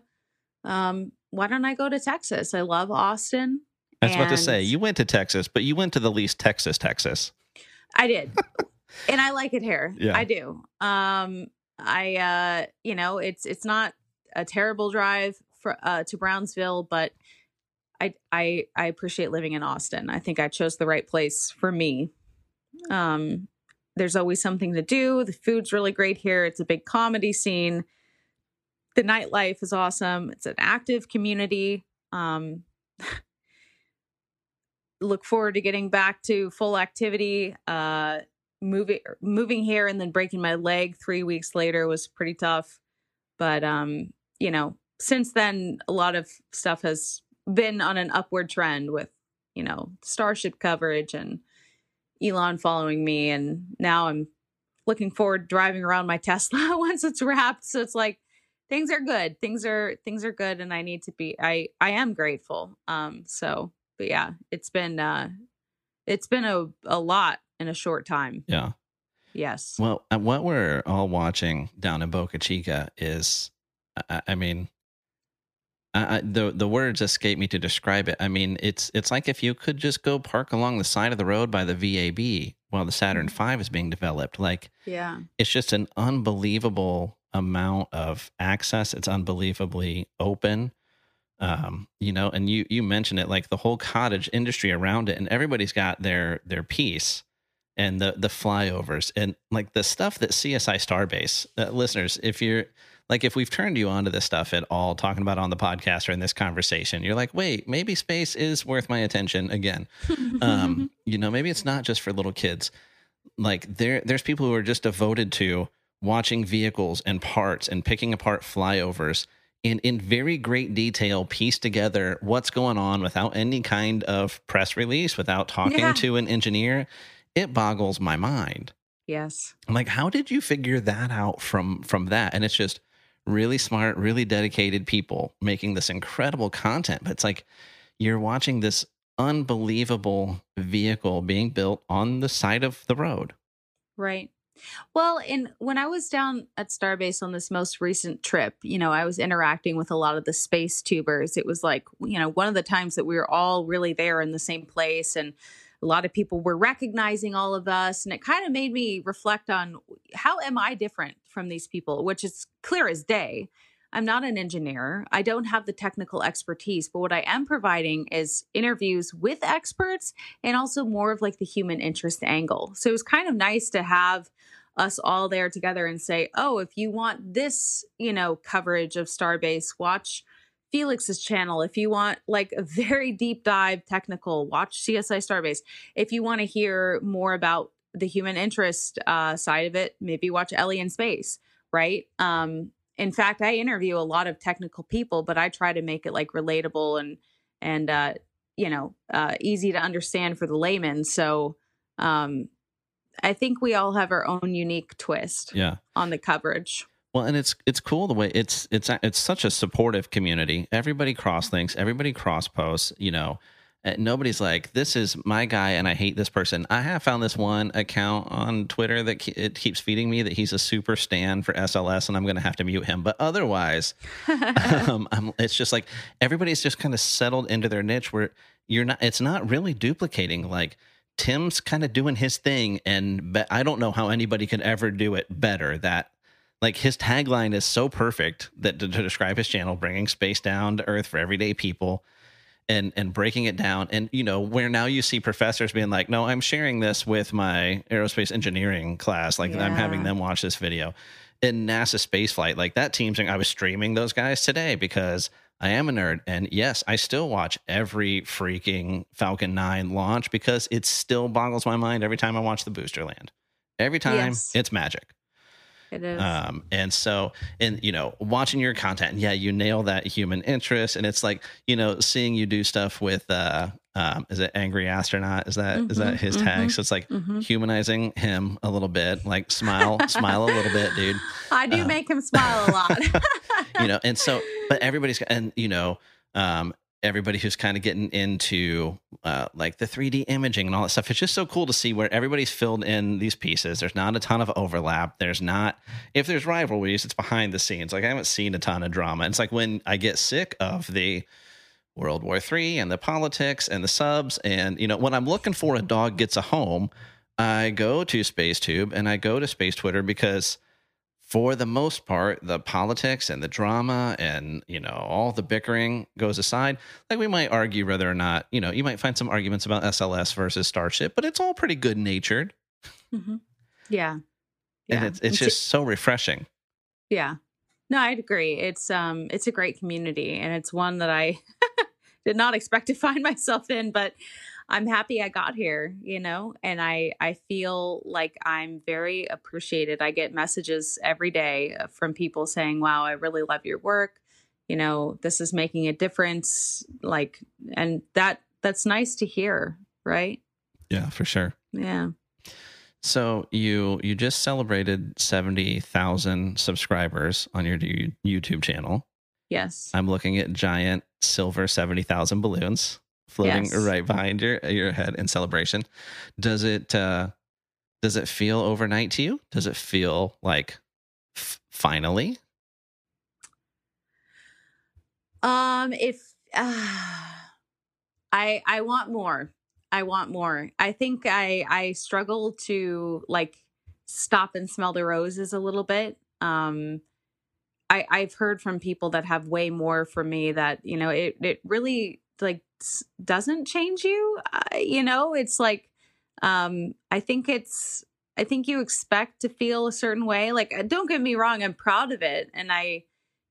um, why don't I go to Texas? I love Austin. I was about to say, you went to Texas, but you went to the least Texas, Texas. I did. and I like it here. Yeah. I do. Um I uh you know, it's it's not a terrible drive for uh to Brownsville, but I I I appreciate living in Austin. I think I chose the right place for me. Um there's always something to do. The food's really great here. It's a big comedy scene. The nightlife is awesome. It's an active community. Um look forward to getting back to full activity. Uh moving moving here and then breaking my leg 3 weeks later was pretty tough. But um, you know, since then a lot of stuff has been on an upward trend with, you know, Starship coverage and Elon following me and now I'm looking forward to driving around my Tesla once it's wrapped. So it's like things are good. Things are things are good and I need to be I I am grateful. Um so but yeah, it's been uh it's been a a lot in a short time. Yeah. Yes. Well, uh, what we're all watching down in Boca Chica is, I, I mean, I, the the words escape me to describe it. I mean, it's it's like if you could just go park along the side of the road by the VAB while the Saturn Mm-hmm. V is being developed. Like Yeah. it's just an unbelievable amount of access. It's unbelievably open. Um, you know, and you you mentioned it like the whole cottage industry around it, and everybody's got their their piece and the the flyovers and like the stuff that CSI Starbase uh, listeners, if you're like if we've turned you onto this stuff at all, talking about on the podcast or in this conversation, you're like, wait, maybe space is worth my attention again. Um, you know, maybe it's not just for little kids. Like there, there's people who are just devoted to watching vehicles and parts and picking apart flyovers and in very great detail piece together what's going on without any kind of press release, without talking Yeah. to an engineer. It boggles my mind. yes. I'm like, how did you figure that out from from that? And it's just really smart, really dedicated people making this incredible content. But it's like you're watching this unbelievable vehicle being built on the side of the road. Right. Well, and when I was down at Starbase on this most recent trip, you know, I was interacting with a lot of the space tubers. It was like, you know, one of the times that we were all really there in the same place and a lot of people were recognizing all of us and it kind of made me reflect on how am I different from these people, which is clear as day. I'm not an engineer. I don't have the technical expertise, but what I am providing is interviews with experts and also more of like the human interest angle. So it was kind of nice to have us all there together and say, "Oh, if you want this, you know, coverage of Starbase, watch Felix's channel. If you want like a very deep dive technical, watch CSI Starbase. If you want to hear more about the human interest uh, side of it, maybe watch Ellie in Space, right? Um, in fact, I interview a lot of technical people, but I try to make it like relatable and and uh, you know uh, easy to understand for the layman. So um, I think we all have our own unique twist Yeah. on the coverage. Well, and it's it's cool the way it's it's it's such a supportive community. Everybody cross links, everybody cross posts. You know, nobody's like, "This is my guy, and I hate this person." I have found this one account on Twitter that ke- it keeps feeding me that he's a super stan for SLS, and I'm going to have to mute him. But otherwise, um, I'm, it's just like everybody's just kind of settled into their niche where you're not. It's not really duplicating like. Tim's kind of doing his thing, and be- I don't know how anybody could ever do it better. That like his tagline is so perfect that to, to describe his channel, bringing space down to earth for everyday people, and and breaking it down. And you know where now you see professors being like, "No, I'm sharing this with my aerospace engineering class. Like I'm having them watch this video." In NASA spaceflight, like that team saying, I was streaming those guys today because I am a nerd. And yes, I still watch every freaking Falcon 9 launch because it still boggles my mind every time I watch the booster land. Every time Yes. it's magic. It is. Um, and so, and you know, watching your content, yeah, you nail that human interest, and it's like you know, seeing you do stuff with, uh, um, is it angry astronaut? Is that is that Mhm, his tag? mhm, So it's like Mhm. humanizing him a little bit, like smile, smile a little bit, dude. I do uh, make him smile a lot. You know, and so, but everybody's and you know, um, everybody who's kind of getting into uh, like the 3D imaging and all that stuff. It's just so cool to see where everybody's filled in these pieces. There's not a ton of overlap. There's not, if there's rivalries, it's behind the scenes. Like I haven't seen a ton of drama. It's like when I get sick of the World War III and the politics and the subs, and you know, when I'm looking for a dog gets a home, I go to SpaceTube and I go to Space Twitter because for the most part, the politics and the drama and you know all the bickering goes aside. Like we might argue whether or not you know you might find some arguments about SLS versus Starship, but it's all pretty good natured, Mhm. Yeah. and Yeah. it's it's just so refreshing. yeah. No, I'd agree. It's um it's a great community and it's one that I did not expect to find myself in, but I'm happy I got here, you know, and I I feel like I'm very appreciated. I get messages every day uh, from people saying, "Wow, I really love your work. You know, this is making a difference." Like and that that's nice to hear, right? Yeah, for sure. Yeah. So you you just celebrated seventy thousand subscribers on your YouTube channel. Yes. I'm looking at giant silver seventy thousand balloons floating Yes. right behind your your head in celebration. Does it uh, does it feel overnight to you? Does it feel like f- finally? Um, if uh, I I want more, I want more. I think I I struggle to like stop and smell the roses a little bit. Um, I I've heard from people that have way more for me that you know it it really like doesn't change you. Uh, you know, it's like um I think it's I think you expect to feel a certain way. Like uh, don't get me wrong, I'm proud of it, and I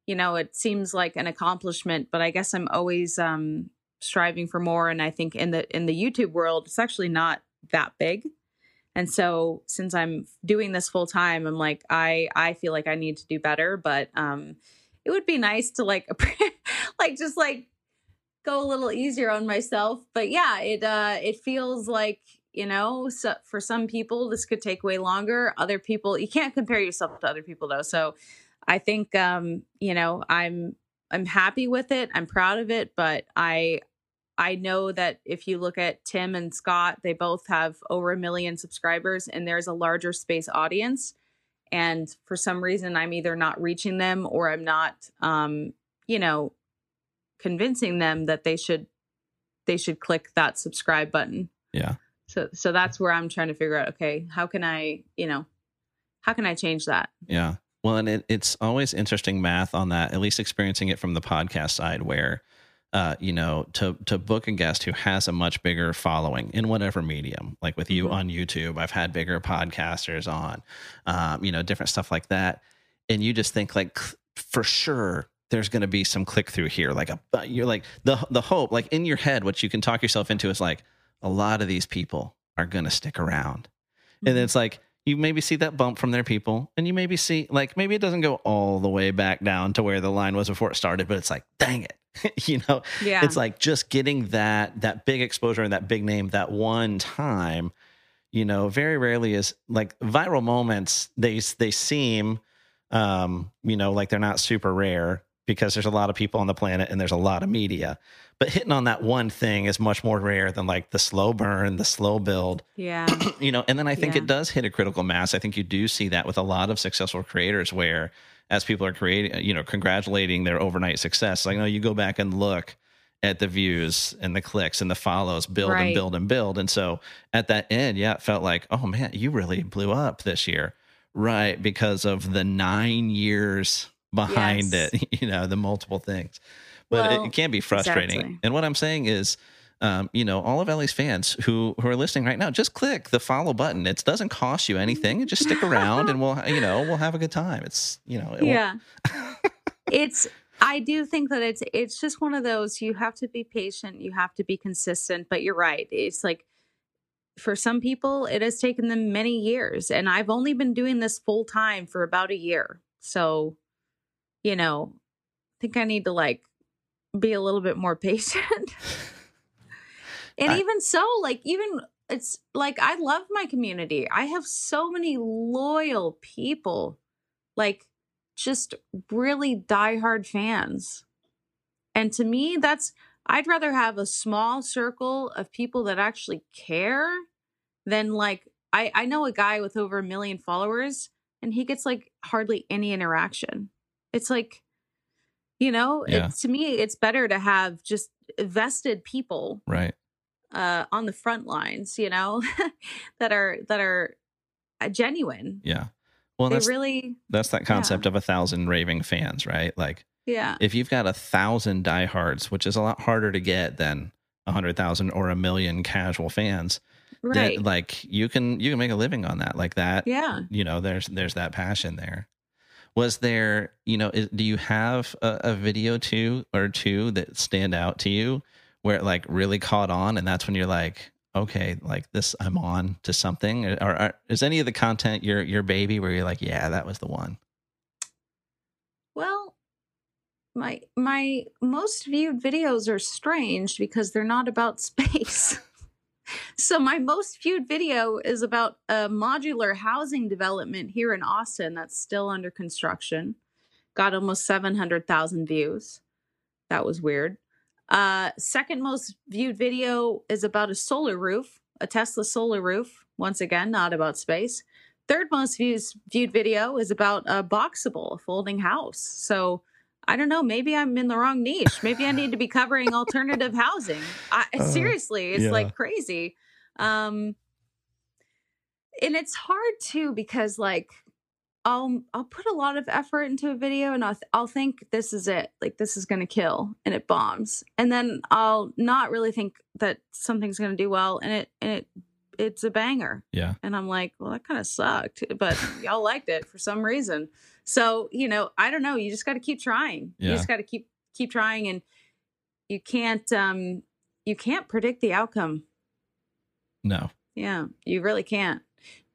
you know it seems like an accomplishment but i guess i'm always um striving for more and i think in the in the youtube world it's actually not that big and so since i'm doing this full time i'm like i i feel like i need to do better but um it would be nice to like like just like go a little easier on myself but yeah it uh it feels like you know so for some people this could take way longer other people you can't compare yourself to other people though so I think um, you know, I'm I'm happy with it. I'm proud of it, but I I know that if you look at Tim and Scott, they both have over a million subscribers and there's a larger space audience. And for some reason I'm either not reaching them or I'm not um, you know, convincing them that they should they should click that subscribe button. Yeah. So so that's where I'm trying to figure out, okay, how can I, you know, how can I change that? Yeah. Well, and it, it's always interesting math on that, at least experiencing it from the podcast side where, uh, you know, to, to book a guest who has a much bigger following in whatever medium, like with you Mhm. on YouTube, I've had bigger podcasters on, um, you know, different stuff like that. And you just think like for sure there's going to be some click through here. Like a, you're like the, the hope, like in your head, what you can talk yourself into is like a lot of these people are going to stick around. And then it's like you maybe see that bump from their people, and you maybe see like maybe it doesn't go all the way back down to where the line was before it started, but it's like, dang it. you know, yeah. it's like just getting that that big exposure and that big name that one time, you know, very rarely is like viral moments, they they seem um, you know, like they're not super rare because there's a lot of people on the planet and there's a lot of media. But hitting on that one thing is much more rare than like the slow burn, the slow build yeah. you know and then i think Yeah. it does hit a critical mass i think you do see that with a lot of successful creators where as people are creating you know congratulating their overnight success like no you go back and look at the views and the clicks and the follows build and build and build and so at that end yeah it felt like oh man you really blew up this year right because of the nine years behind Yes. it you know the multiple things but Well, it, it can be frustrating exactly. and what i'm saying is um, you know, all of Ellie's fans who who are listening right now, just click the follow button. It doesn't cost you anything. Just stick around, and we'll you know we'll have a good time. It's you know it yeah it's i do think that it's it's just one of those you have to be patient you have to be consistent but you're right it's like for some people, it has taken them many years. And I've only been doing this full time for about a year. So, you know, I think I need to like be a little bit more patient. and I- even so, like, even it's like I love my community. I have so many loyal people, like, just really diehard fans. And to me, that's, I'd rather have a small circle of people that actually care than like, I, I know a guy with over a million followers and he gets like hardly any interaction. It's like, you know, Yeah. to me, it's better to have just vested people Right. uh, on the front lines, you know, that are that are uh, genuine. Yeah. Well, they that's really, that's that concept of a thousand raving fans, right? Like yeah, if you've got a thousand diehards, which is a lot harder to get than a hundred thousand or a million casual fans, right, like you can you can make a living on that. Like that, yeah. you know, there's there's that passion there. Was there, you know, is, do you have a, a video two or two that stand out to you where it like really caught on, and that's when you're like, okay, like this, I'm on to something, or, or is any of the content your your baby where you're like, yeah, that was the one? Well, my my most viewed videos are strange because they're not about space. So my most viewed video is about a modular housing development here in Austin that's still under construction. Got almost 700,000 views. That was weird. Uh second most viewed video is about a solar roof, a Tesla solar roof, once again not about space. Third most views viewed video is about a Boxabl, a folding house. So I don't know. Maybe I'm in the wrong niche. Maybe I need to be covering alternative housing. I, Uh, seriously, it's yeah. like crazy. Um, and it's hard too because like I'll I'll put a lot of effort into a video and I'll th- I'll think this is it, like this is gonna kill, and it bombs, and then I'll not really think that something's gonna do well, and it and it it's a banger. Yeah, And I'm like, well, that kind of sucked, but y'all liked it for some reason. So, you know, I don't know. You just got to keep trying. You just got to keep keep trying, and you can't um you can't predict the outcome. no, Yeah, you really can't.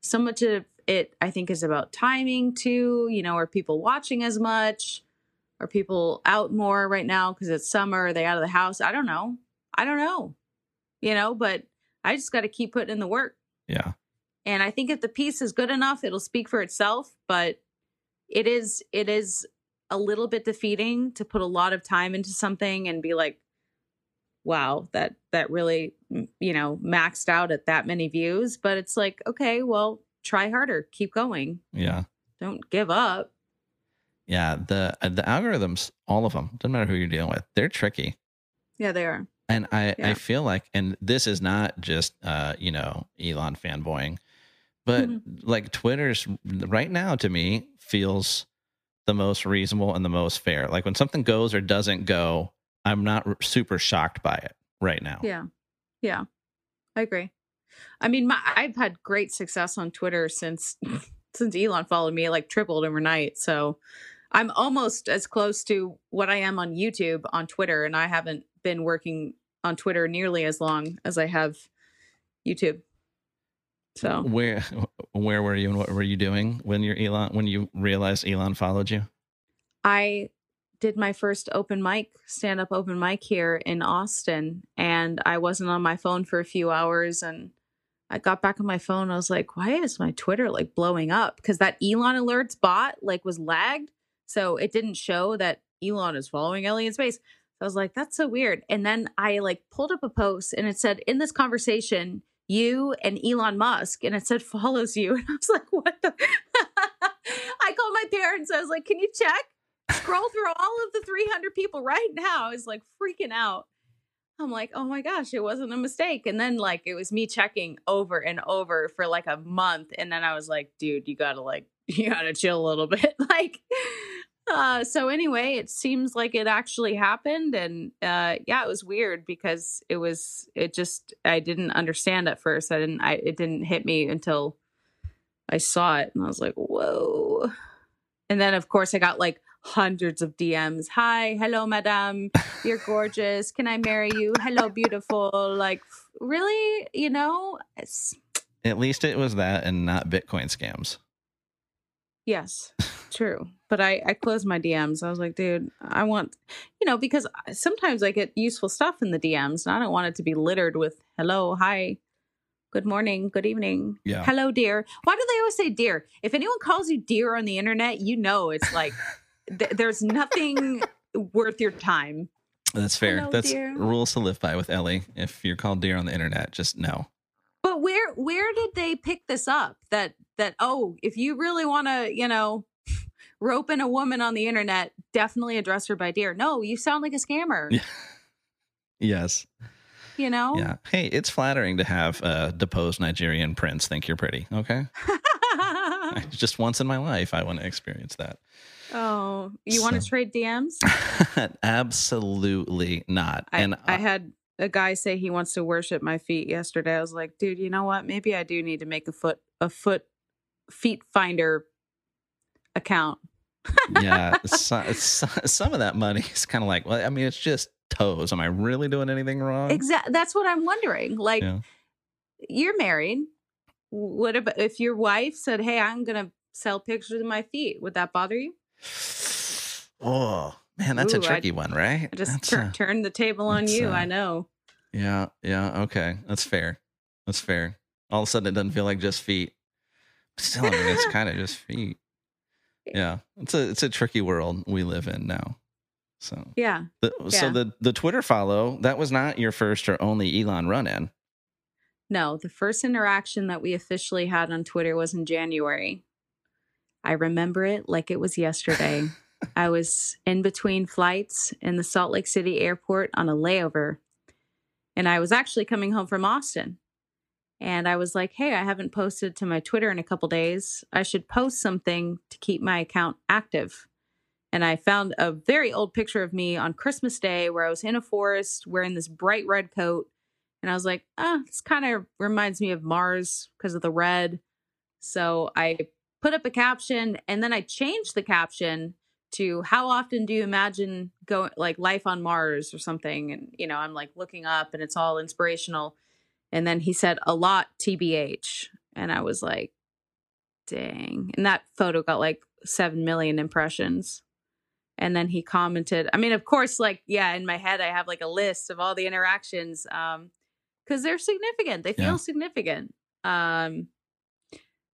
So much of it, I think, is about timing too. You know, are people watching as much? Are people out more right now because it's summer? Are they out of the house? I don't know. I don't know. You know, but I just got to keep putting in the work. yeah, And I think if the piece is good enough, it'll speak for itself. But it is it is a little bit defeating to put a lot of time into something and be like, wow, that that really you know maxed out at that many views. But it's like, okay, well, try harder, keep going, yeah, don't give up. yeah. The uh, the algorithms, all of them, doesn't matter who you're dealing with, they're tricky. Yeah, they are. And I, I feel like, and this is not just, uh, you know, Elon fanboying, but Mhm. like Twitter's right now to me feels the most reasonable and the most fair. Like when something goes or doesn't go, I'm not r- super shocked by it right now. Yeah. Yeah. I agree. I mean, my, I've had great success on Twitter since since Elon followed me, like tripled overnight. So I'm almost as close to what I am on YouTube on Twitter, and I haven't been working on Twitter nearly as long as I have YouTube. So Where where were you and what were you doing when you're Elon when you realized Elon followed you? I did my first open mic, stand up open mic here in Austin, and I wasn't on my phone for a few hours. And I got back on my phone. I was like, why is my Twitter like blowing up? Because that Elon alerts bot like was lagged. So it didn't show that Elon is following Ellie in space. I was like, that's so weird. And then I like pulled up a post and it said, in this conversation, you and Elon Musk, and it said follows you. And I was like, what the? I called my parents. I was like, can you check? Scroll through all of the 300 people right now. I was like freaking out. I'm like, oh my gosh, it wasn't a mistake. And then like it was me checking over and over for like a month. And then I was like, dude, you gotta like, you gotta chill a little bit. like, uh, so anyway, it seems like it actually happened. And uh, yeah, it was weird because it was, it just, I didn't understand at first. I didn't, I, it didn't hit me until I saw it. And I was like, whoa. And then of course I got like hundreds of DMs. Hi, hello, madam. You're gorgeous. Can I marry you? Hello, beautiful. Like, really? You know? It's, At least it was that and not Bitcoin scams. yes, true. But I, I closed my DMs. I was like, dude, I want, you know, because uh, sometimes I get useful stuff in the DMs and I don't want it to be littered with hello, hi, good morning, good evening, Yeah. hello, dear. Why do they always say dear? If anyone calls you dear on the internet, you know it's like th- there's nothing worth your time. That's fair. Hello, That's dear. rules to live by with Ellie. If you're called dear on the internet, just no. But where where did they pick this up? That that oh, if you really want to, you know, rope in a woman on the internet, definitely address her by dear. No, you sound like a scammer. Yes. You know. Yeah. Hey, it's flattering to have a deposed Nigerian prince think you're pretty. Okay. Just once in my life, I want to experience that. oh, you want to trade DMs? Absolutely not. I, and I uh, had a guy say he wants to worship my feet yesterday. I was like, dude, you know what? Maybe I do need to make a foot a foot feet finder account. Yeah, so, so, some of that money is kind of like, well, I mean, it's just toes. Am I really doing anything wrong? Exactly. That's what I'm wondering. Like, Yeah. you're married. What about if your wife said, "Hey, I'm gonna sell pictures of my feet"? Would that bother you? Oh man, that's Ooh, a tricky one, right? I just tur- a- turned the table on you. uh, I know. yeah, yeah. Okay, that's fair. That's fair. All of a sudden, it doesn't feel like just feet. Still, I mean, it's kind of just feet. Yeah, it's a it's a tricky world we live in now. So, Yeah. the, so Yeah. the the Twitter follow that was not your first or only Elon run in. No, the first interaction that we officially had on Twitter was in January. I remember it like it was yesterday. I was in between flights in the Salt Lake City airport on a layover. And I was actually coming home from Austin. And I was like, hey, I haven't posted to my Twitter in a couple days. I should post something to keep my account active. And I found a very old picture of me on Christmas Day where I was in a forest wearing this bright red coat. And I was like, ah, this kind of reminds me of Mars because of the red. So I put up a caption and then I changed the caption to how often do you imagine going like life on Mars or something? And you know, I'm like looking up and it's all inspirational. And then he said a lot TBH. And I was like, dang. And that photo got like seven million impressions. And then he commented, I mean, of course, like, yeah, in my head I have like a list of all the interactions. Um, because they're significant. They feel Yeah. significant. Um,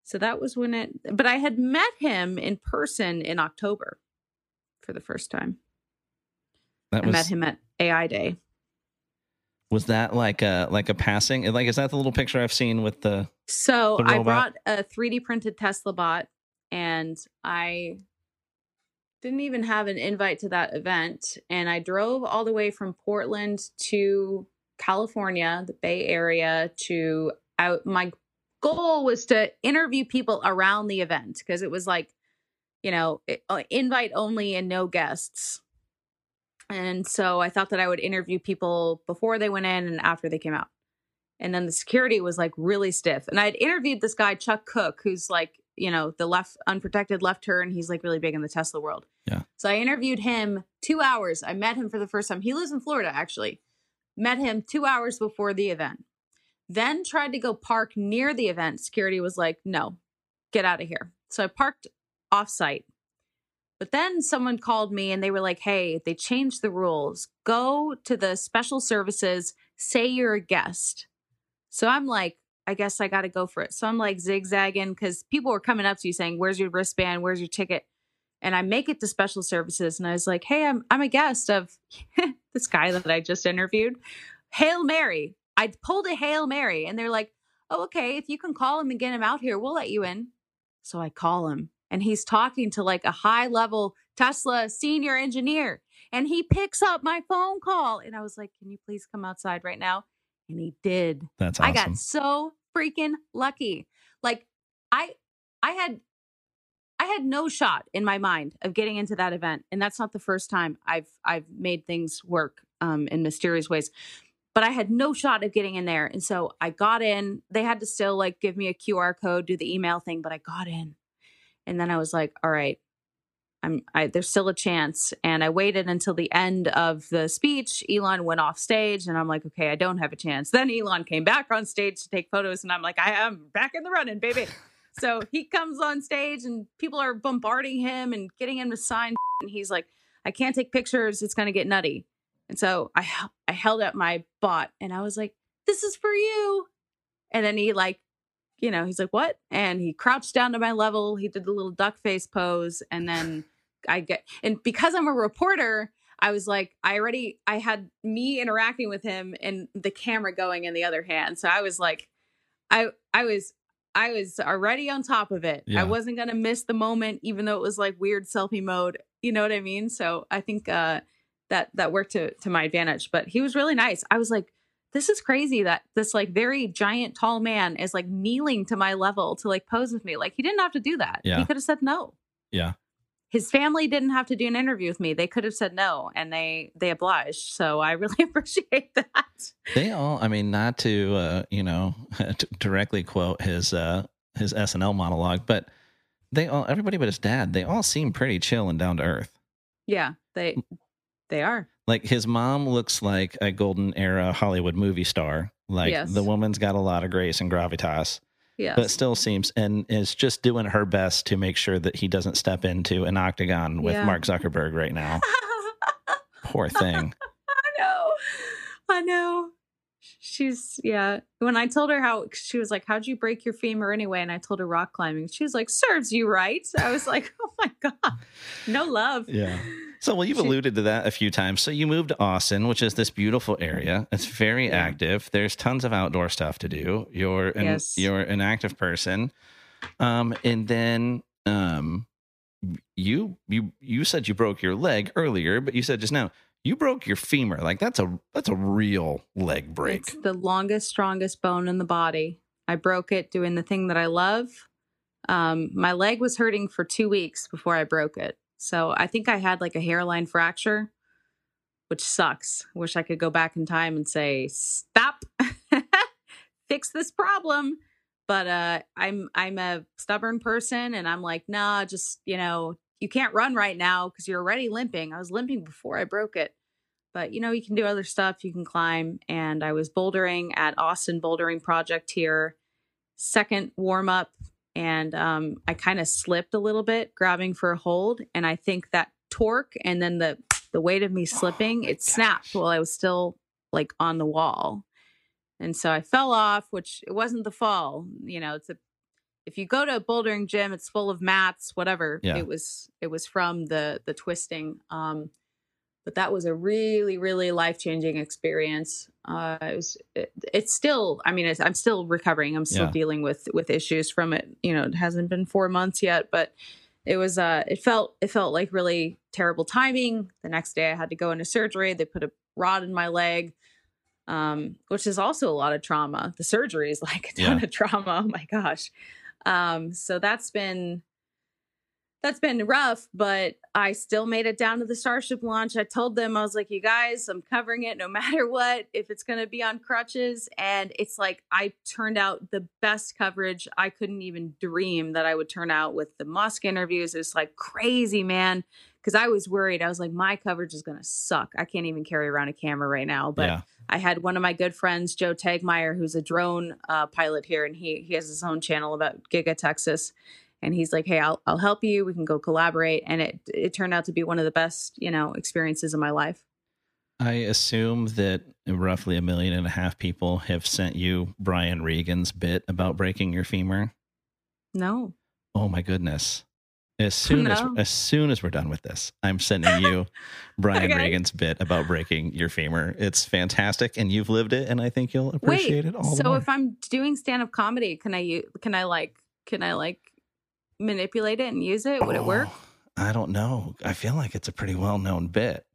so that was when it. But I had met him in person in October for the first time. That I was met him at AI Day. Was that like a like a passing? Like is that the little picture I've seen with the So The I brought a 3D printed Tesla bot, and I didn't even have an invite to that event. And I drove all the way from Portland to California, the Bay Area, to out. My goal was to interview people around the event because it was like, you know, it- uh, invite only and no guests. And so I thought that I would interview people before they went in and after they came out and then the security was like really stiff. And I'd interviewed this guy Chuck Cook, who's like you know the left unprotected left turn. He's like really big in the Tesla world. Yeah. So I interviewed him two hours. I met him for the first time. He lives in Florida actually. Met him two hours before the event. Then tried to go park near the event. Security was like, "No, get out of here." So I parked off site. But then someone called me and they were like, "Hey, they changed the rules. Go to the special services. Say you're a guest." So I'm like, I guess I got to go for it. So I'm like zigzagging because people were coming up to you saying, "Where's your wristband? Where's your ticket?" And I make it to special services, and I was like, "Hey, I'm I'm a guest of this guy that I just interviewed, Hail Mary." I pulled a Hail Mary, and they're like, "Oh, okay. If you can call him and get him out here, we'll let you in." So I call him, and he's talking to like a high level Tesla senior engineer, and he picks up my phone call, and I was like, "Can you please come outside right now?" And he did. That's awesome. I got so freaking lucky. Like I I had I had no shot in my mind of getting into that event. And that's not the first time I've I've made things work um in mysterious ways. But I had no shot of getting in there. And so I got in. They had to still like give me a QR code, do the email thing, but I got in. And then I was like, all right, I'm I, there's still a chance. And I waited until the end of the speech. Elon went off stage, and I'm like, okay, I don't have a chance. Then Elon came back on stage to take photos, and I'm like, I am back in the running, baby. so he comes on stage, and people are bombarding him and getting him to sign. And he's like, I can't take pictures. It's gonna get nutty. And so I I held up my bot, and I was like, this is for you. And then he like you know, he's like, what? And he crouched down to my level. He did the little duck face pose. And then I get, and because I'm a reporter, I was like, I already, I had me interacting with him and the camera going in the other hand. So I was like, I, I was, I was already on top of it. Yeah. I wasn't going to miss the moment, even though it was like weird selfie mode. You know what I mean? So I think, uh, that, that worked to, to my advantage, but he was really nice. I was like, this is crazy that this like very giant tall man is like kneeling to my level to like pose with me. Like he didn't have to do that. Yeah. He could have said no. Yeah. His family didn't have to do an interview with me. They could have said no and they they obliged. So I really appreciate that. They all, I mean, not to, uh, you know, to directly quote his, uh, his SNL monologue, but they all, everybody but his dad, they all seem pretty chill and down to earth. Yeah, they they are. Like his mom looks like a golden era Hollywood movie star. Like Yes. the woman's got a lot of grace and gravitas, Yes. but still seems and is just doing her best to make sure that he doesn't step into an octagon with Yeah. Mark Zuckerberg right now. Poor thing. I know. I know. She's yeah. When I told her how she was like, "How'd you break your femur anyway?" and I told her rock climbing, she was like, "Serves you right." I was like, "Oh my god, no love." Yeah. So, well, you've alluded to that a few times. So, you moved to Austin, which is this beautiful area. It's very Yeah. active. There's tons of outdoor stuff to do. You're an, Yes. you're an active person. Um, and then um, you you you said you broke your leg earlier, but you said just now you broke your femur. Like that's a that's a real leg break. It's the longest, strongest bone in the body. I broke it doing the thing that I love. Um, my leg was hurting for two weeks before I broke it. So I think I had like a hairline fracture, which sucks. Wish I could go back in time and say, stop, fix this problem. But uh, I'm I'm a stubborn person, and I'm like, nah, just you know, you can't run right now because you're already limping. I was limping before I broke it but you know you can do other stuff you can climb and i was bouldering at austin bouldering project here second warm up and um, i kind of slipped a little bit grabbing for a hold and i think that torque and then the the weight of me slipping my it snapped gosh. while i was still like on the wall and so i fell off which it wasn't the fall you know it's a if you go to a bouldering gym it's full of mats whatever Yeah. it was it was from the the twisting um but that was a really really life-changing experience uh it was it, it's still i mean it's, i'm still recovering. I'm still Yeah. dealing with with issues from it. You know it hasn't been four months yet but it was uh it felt it felt like really terrible timing. The next day i had to go into surgery. They put a rod in my leg um which is also a lot of trauma. The surgery is like a ton Yeah. of trauma. Oh my gosh. Um so that's been that's been rough, but I still made it down to the Starship launch. I told them, I was like, you guys, I'm covering it no matter what, if it's going to be on crutches. And it's like, I turned out the best coverage. I couldn't even dream that I would turn out with the Musk interviews. It's like crazy, man. Cause I was worried. I was like, my coverage is going to suck. I can't even carry around a camera right now. But yeah. I had one of my good friends, Joe Tegtmeyer, who's a drone uh, pilot here, and he he has his own channel about Giga Texas. And he's like, "Hey, I'll I'll help you. We can go collaborate." And it it turned out to be one of the best you know experiences of my life. I assume that roughly a million and a half people have sent you Brian Regan's bit about breaking your femur. No, Oh my goodness. As soon No. as as soon as we're done with this, I'm sending you Brian Okay. Regan's bit about breaking your femur. It's fantastic and you've lived it and I think you'll wait. appreciate it all So if I'm doing stand up comedy, can I can I like can I like manipulate it and use it? Would it work? Oh, I don't know. I feel like it's a pretty well-known bit.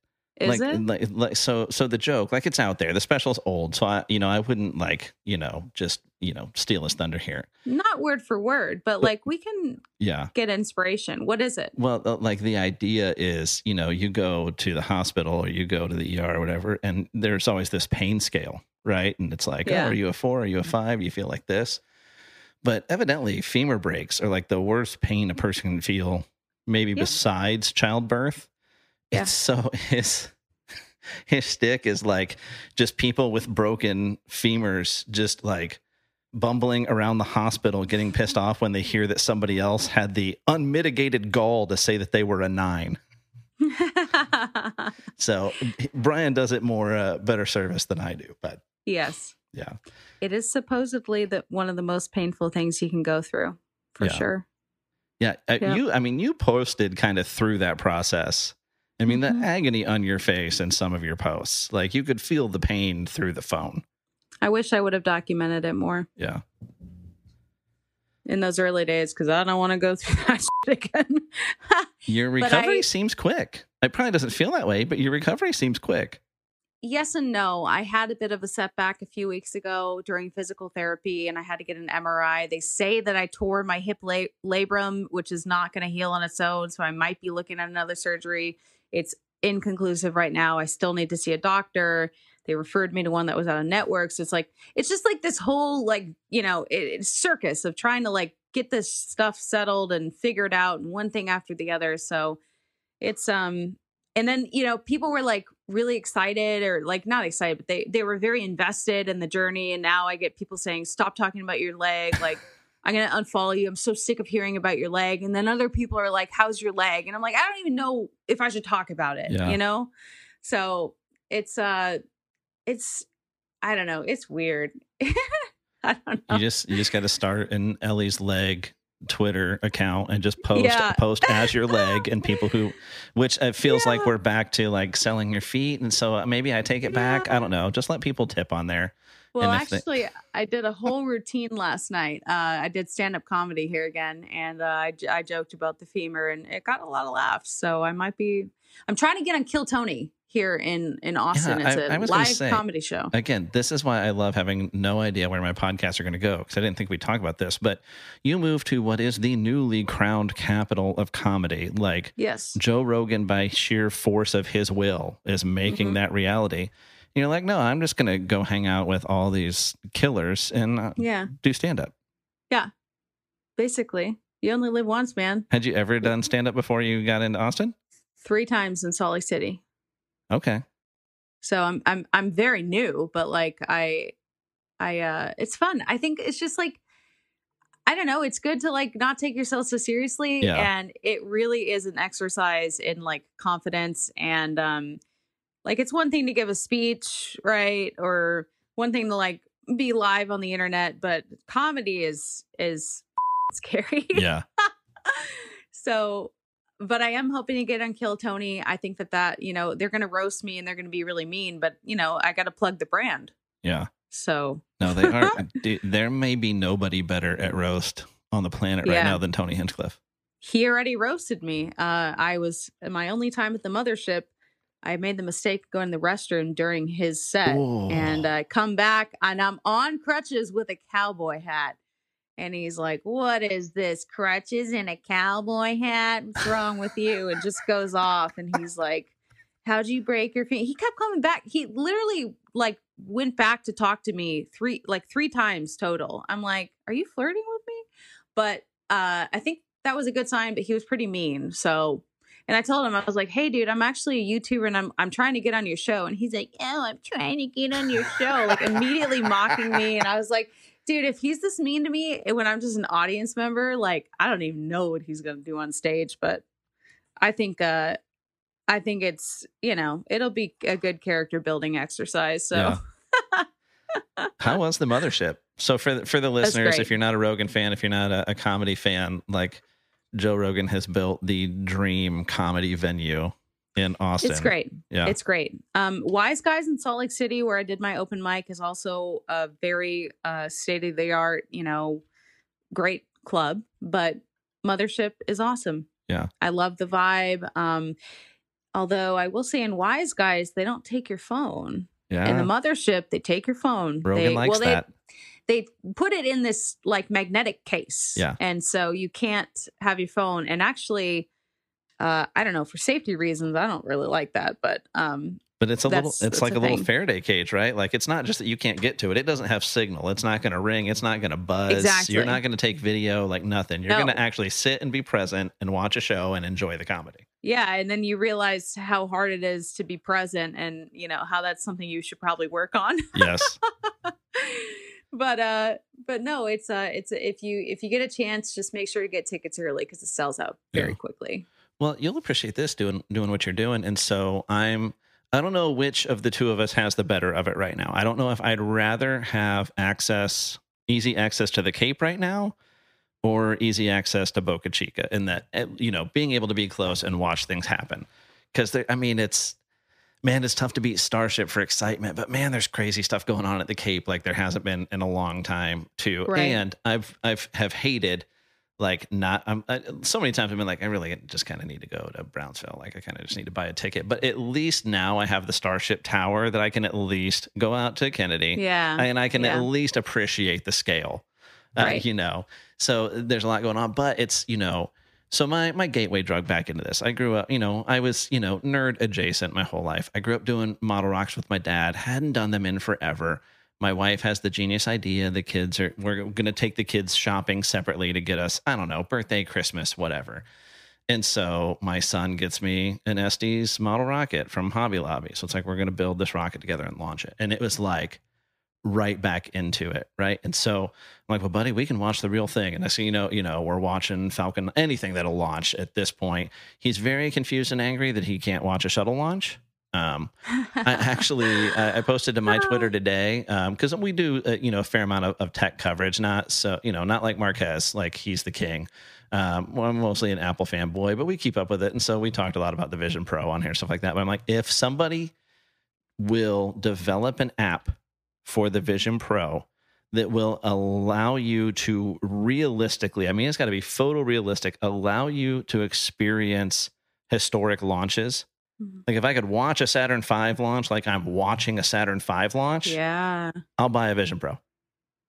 Is like, it? Like, like so so the joke like it's out there. The special's old, so I you know I wouldn't like you know just you know steal his thunder here. Not word for word, but like we can Yeah. get inspiration. What is it? Well, uh, like the idea is, you know, you go to the hospital or you go to the ER or whatever, and there's always this pain scale, right? And it's like, Yeah. oh, are you a four? Are you a five? You feel like this. But evidently, femur breaks are like the worst pain a person can feel maybe Yeah. besides childbirth. Yeah. It's so his his stick is like just people with broken femurs just like bumbling around the hospital getting pissed off when they hear that somebody else had the unmitigated gall to say that they were a 9. So Brian does it more uh, better service than I do, but yes. yeah. It is supposedly that one of the most painful things you can go through, for Yeah. sure. Yeah, uh, Yeah. you. I mean, you posted kind of through that process. I mean, Mhm. the agony on your face in some of your posts, like you could feel the pain through the phone. I wish I would have documented it more Yeah, in those early days because I don't want to go through that shit again. your recovery I- seems quick. It probably doesn't feel that way, but your recovery seems quick. Yes and no. I had a bit of a setback a few weeks ago during physical therapy and I had to get an MRI. They say that I tore my hip la- labrum, which is not going to heal on its own. So I might be looking at another surgery. It's inconclusive right now. I still need to see a doctor. They referred me to one that was out of network. So it's like, it's just like this whole, like, you know, it, circus of trying to like get this stuff settled and figured out and one thing after the other. So it's, um, and then you know people were like really excited or like not excited but they they were very invested in the journey. And now i get people saying stop talking about your leg. Like i'm gonna unfollow you. I'm so sick of hearing about your leg. And then other people are like how's your leg? And i'm like i don't even know if i should talk about it Yeah. you know? So it's uh it's i don't know. It's weird. I don't know. You just you just got to start in Ellie's leg Twitter account and just post Yeah. post as your leg and people who, which it feels like we're back to like selling your feet, and so uh, maybe I take it back. I don't know. Just let people tip on there. Well, if they- actually, I did a whole routine last night. Uh, I did stand up comedy here again, and uh, I joked about the femur, and it got a lot of laughs. So I might be. I'm trying to get on Kill Tony here in in Austin. Yeah, it's I- a I was gonna live say- comedy show. Again, this is why I love having no idea where my podcasts are going to go because I didn't think we'd talk about this. But you moved to what is the newly crowned capital of comedy. Like yes. Joe Rogan, by sheer force of his will, is making Mhm. that reality. And you're like, no, I'm just going to go hang out with all these killers and uh, Yeah. do stand up. Yeah, basically, you only live once, man. Had you ever done stand up before you got into Austin? Three times in Salt Lake City. Okay. So I'm I'm I'm very new, but like I I uh it's fun. I think it's just like I don't know, it's good to like not take yourself so seriously Yeah. and it really is an exercise in like confidence and um like it's one thing to give a speech, right? Or one thing to like be live on the internet, but comedy is is scary. Yeah. so but i am hoping to get on kill tony i think that that you know they're gonna roast me and they're gonna be really mean but you know i gotta plug the brand Yeah. so No, they are. there may be nobody better at roast on the planet right Yeah. now than Tony Hinchcliffe. he already roasted me uh i was my only time at the mothership i made the mistake of going to the restroom during his set and i come back and i'm on crutches with a cowboy hat and he's like what is this crutches and a cowboy hat what's wrong with you and just goes off and he's like how'd you break your feet he kept coming back he literally like went back to talk to me three like three times total i'm like are you flirting with me but uh i think that was a good sign but he was pretty mean so and I told him I was like, "Hey, dude, I'm actually a YouTuber and I'm I'm trying to get on your show." And he's like, "Oh, I'm trying to get on your show," like immediately mocking me. And I was like, "Dude, if he's this mean to me when I'm just an audience member, like I don't even know what he's gonna do on stage." But I think, uh I think it's you know it'll be a good character building exercise. So Yeah. How was the mothership? So for the, for the listeners, if you're not a Rogan fan, if you're not a, a comedy fan, like Joe Rogan has built the dream comedy venue in Austin. it's great. Yeah. It's great. Um, Wise Guys in Salt Lake City, where I did my open mic, is also a very uh, state of the art, you know, great club. But Mothership is awesome. Yeah. I love the vibe. Um, although I will say in Wise Guys, they don't take your phone. yeah. In the Mothership, they take your phone. Rogan they, likes well, they, that. they put it in this like magnetic case. Yeah. And so you can't have your phone. And actually, uh, I don't know for safety reasons. I don't really like that, but um, But it's a little it's like the a little. Faraday cage, right? Like it's not just that you can't get to it. It doesn't have signal. It's not going to ring. It's not going to buzz. Exactly. You're not going to take video, like nothing. You're No. going to actually sit and be present and watch a show and enjoy the comedy. yeah, and then you realize how hard it is to be present, and you know how that's something you should probably work on. Yes. but uh, but no, it's uh, it's if you if you get a chance, just make sure to get tickets early because it sells out very Yeah. quickly. Well, you'll appreciate this doing doing what you're doing, and so I'm. I don't know which of the two of us has the better of it right now. I don't know if I'd rather have access, easy access to the Cape right now, or easy access to Boca Chica, and that eh, you know being able to be close and watch things happen. Because I mean, it's man, it's tough to beat Starship for excitement, but man, there's crazy stuff going on at the Cape like there hasn't been in a long time too. Right. And I've I've have hated like not I'm I, so many times I've been like I really just kind of need to go to Brownsville. Like I kind of just need to buy a ticket. But at least now I have the Starship Tower that I can at least go out to Kennedy Yeah, and I can yeah. at least appreciate the scale uh, Right. you know? So there's a lot going on but it's you know so my my gateway drug back into this. I grew up you know I was you know nerd adjacent my whole life. I grew up doing model rocks with my dad. Hadn't done them in forever my wife has the genius idea the kids are we're going to take the kids shopping separately to get us i don't know birthday christmas whatever. And so my son gets me an estes model rocket from hobby lobby. So it's like we're going to build this rocket together and launch it. And it was like right back into it right? And so i'm like well buddy we can watch the real thing. And i say you know you know we're watching falcon anything that'll launch at this point. He's very confused and angry that he can't watch a shuttle launch um, I actually I posted to my Twitter today because we do uh, you know a fair amount of, of tech coverage, not so you know not like Marques, like he's the king. Um, well, I'm mostly an Apple fanboy, but we keep up with it, and so we talked a lot about the Vision Pro on here, stuff like that. But I'm like, if somebody will develop an app for the Vision Pro that will allow you to realistically, I mean, it's got to be photorealistic, allow you to experience historic launches Mhm. like if I could watch a Saturn V launch like I'm watching a Saturn V launch, yeah, I'll buy a Vision Pro.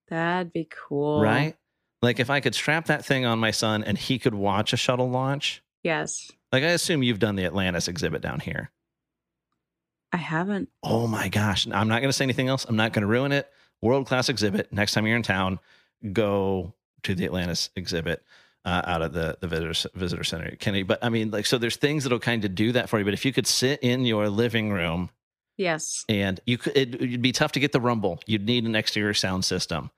that'd be cool. Right? Like if I could strap that thing on my son and he could watch a shuttle launch. Yes, Like I assume you've done the Atlantis exhibit down here. I haven't. Oh my gosh. I'm not going to say anything else. I'm not going to ruin it. World class exhibit. Next time you're in town, go to the Atlantis exhibit. Uh, out of the the visitor visitor center at Kennedy, but I mean, like, so there's things that'll kind of do that for you. But if you could sit in your living room Yes, and you could it, it'd be tough to get the rumble you'd need an exterior sound system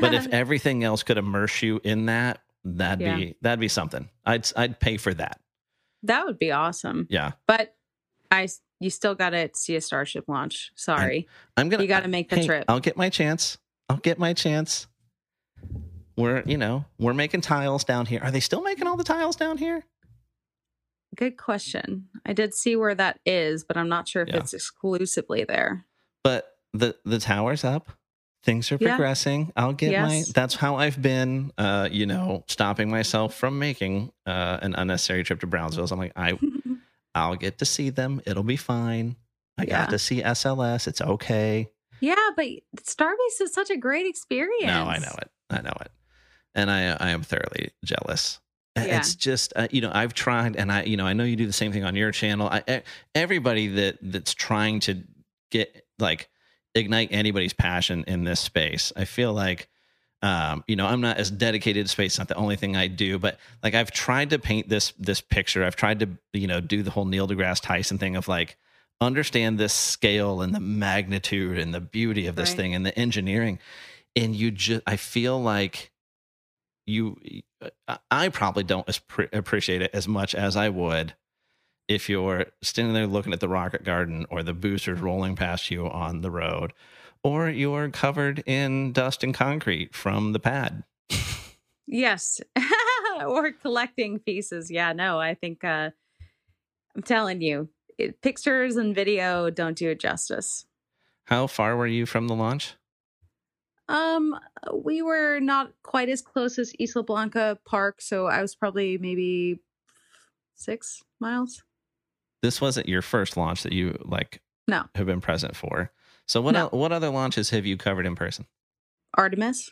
but if everything else could immerse you in that that'd Yeah. be that'd be something i'd i'd pay for that that would be awesome. yeah But I you still got to see a Starship launch. Sorry, i'm gonna you got to make the hey, trip. i'll get my chance i'll get my chance we're you know we're making tiles down here are they still making all the tiles down here Good question. I did see where that is, but I'm not sure if Yeah. it's exclusively there. but the the tower's up things are Yeah. progressing i'll get my that's how i've been uh you know stopping myself from making uh an unnecessary trip to brownsville so i'm like i I'll get to see them. It'll be fine. I Yeah. got to see SLS. It's okay. yeah, but Starbase is such a great experience. No, I know it. I know it. And I I am thoroughly jealous. Yeah. It's just uh, you know I've tried, and I you know I know you do the same thing on your channel. I, everybody that that's trying to get like ignite anybody's passion in this space. I feel like um, you know, I'm not as dedicated to space. It's not the only thing I do, but like I've tried to paint this this picture. I've tried to you know do the whole Neil deGrasse Tyson thing of like understand this scale and the magnitude and the beauty of this Right. thing and the engineering. And you just, I feel like you, I- I probably don't as appreciate it as much as I would if you're standing there looking at the rocket garden or the boosters rolling past you on the road or you're covered in dust and concrete from the pad. Yes. or collecting pieces. Yeah, no, I think uh I'm telling you, it, pictures and video don't do it justice. How far were you from the launch? Um we were not quite as close as Isla Blanca Park, so I was probably maybe 6 miles. This wasn't your first launch that you like No. have been present for. So what No. what other launches have you covered in person? Artemis.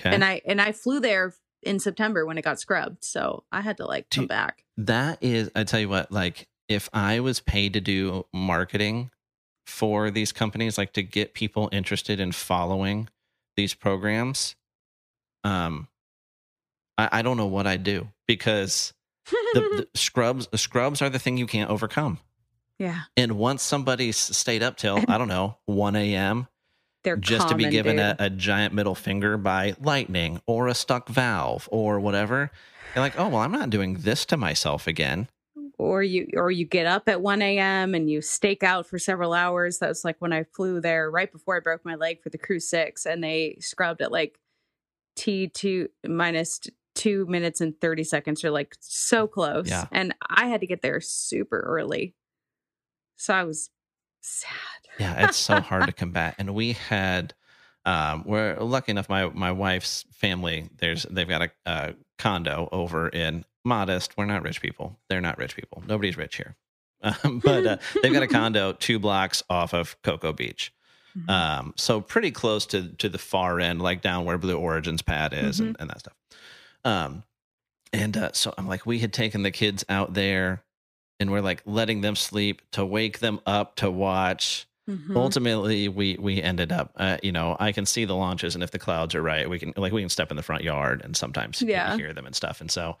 Okay. And I and I flew there in September when it got scrubbed. So I had to like come back. That is, I tell you what, like if I was paid to do marketing for these companies, like to get people interested in following these programs, um, I, I don't know what I'd do because the, the scrubs, the scrubs are the thing you can't overcome. yeah. And once somebody's stayed up till I don't know one a.m. They're just to be given a, a giant middle finger by lightning or a stuck valve or whatever, they're like, oh well, I'm not doing this to myself again. Or you or you get up at 1 a.m and you stake out for several hours that was like when i flew there right before i broke my leg for the crew six and they scrubbed at like t2 two minutes and 30 seconds or like so close Yeah. and i had to get there super early so i was sad Yeah, it's so hard to combat. And we had, um, we're lucky enough. My my wife's family, there's they've got a, a condo over in Modest. We're not rich people. They're not rich people. Nobody's rich here. Um, but uh, they've got a condo two blocks off of Cocoa Beach. Mhm. Um, so pretty close to to the far end, like down where Blue Origins pad is and, and that stuff. Um, and uh, so I'm like, we had taken the kids out there, and we're like letting them sleep to wake them up to watch. Mhm. Ultimately, we we ended up, uh, you know, I can see the launches, and if the clouds are right, we can like we can step in the front yard and sometimes Yeah. hear them and stuff. And so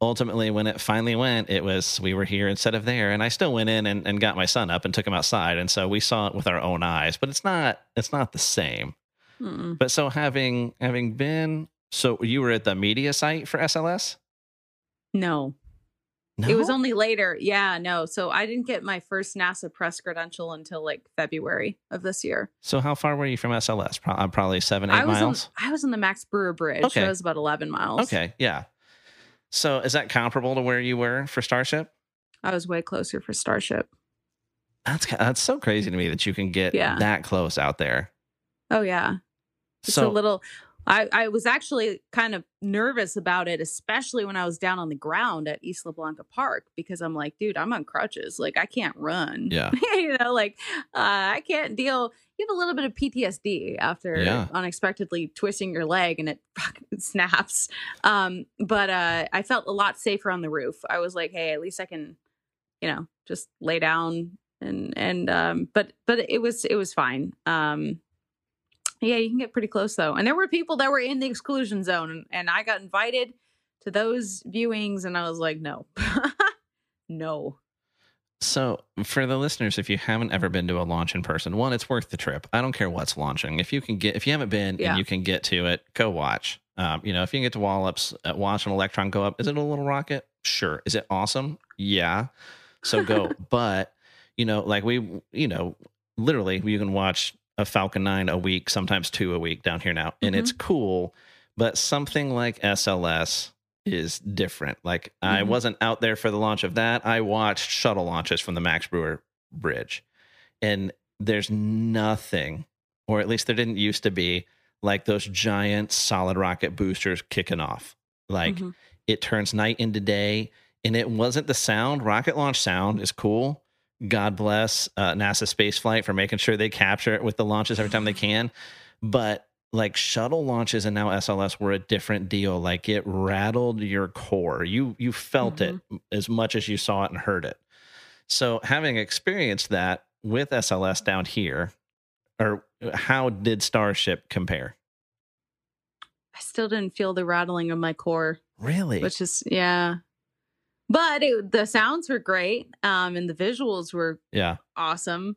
ultimately when it finally went it was we were here instead of there and i still went in and, and got my son up and took him outside and so we saw it with our own eyes but it's not it's not the same Mm-mm. but so having having been so you were at the media site for sls no no? It was only later. Yeah, no. So I didn't get my first NASA press credential until like February of this year. so how far were you from sls Pro- uh, probably seven eight I was miles On, I was on the Max Brewer Bridge. Okay. So it was about 11 miles. okay yeah so is that comparable to where you were for starship I was way closer for Starship. that's that's so crazy to me that you can get Yeah. that close out there Oh, yeah. It's so a little. I, I was actually kind of nervous about it, especially when I was down on the ground at Isla Blanca Park, because I'm like, dude, I'm on crutches. Like, I can't run. Yeah. you know, like, uh, I can't deal. You have a little bit of PTSD after Yeah. unexpectedly twisting your leg and it fucking snaps. Um, but uh, I felt a lot safer on the roof. I was like, hey, at least I can, you know, just lay down and and um, but but it was it was fine. Um, yeah, you can get pretty close though. And there were people that were in the exclusion zone and, and I got invited to those viewings and I was like, no. no. So, for the listeners, if you haven't ever been to a launch in person, one, it's worth the trip. I don't care what's launching. If you can get, if you haven't been Yeah. and you can get to it, go watch. Um, you know, if you can get to Wallops, uh, watch an Electron go up. Is it a little rocket? Sure. Is it awesome? Yeah. So go. but you know, like we, you know, literally, you can watch a Falcon Nine a week, sometimes two a week down here now, and it's cool. But something like SLS is different. Like I Mhm. wasn't out there for the launch of that. I watched shuttle launches from the Max Brewer Bridge. And there's nothing, or at least there didn't used to be, like those giant solid rocket boosters kicking off. Like Mhm. it turns night into day. And it wasn't the sound. Rocket launch sound is cool. God bless uh, NASA spaceflight for making sure they capture it with the launches every time they can. But like shuttle launches and now SLS were a different deal. Like it rattled your core. You you felt it as much as you saw it and heard it. So having experienced that with SLS down here, or how did Starship compare? I still didn't feel the rattling of my core, Really? which is, yeah. But it, the sounds were great. Um, and the visuals were yeah. awesome.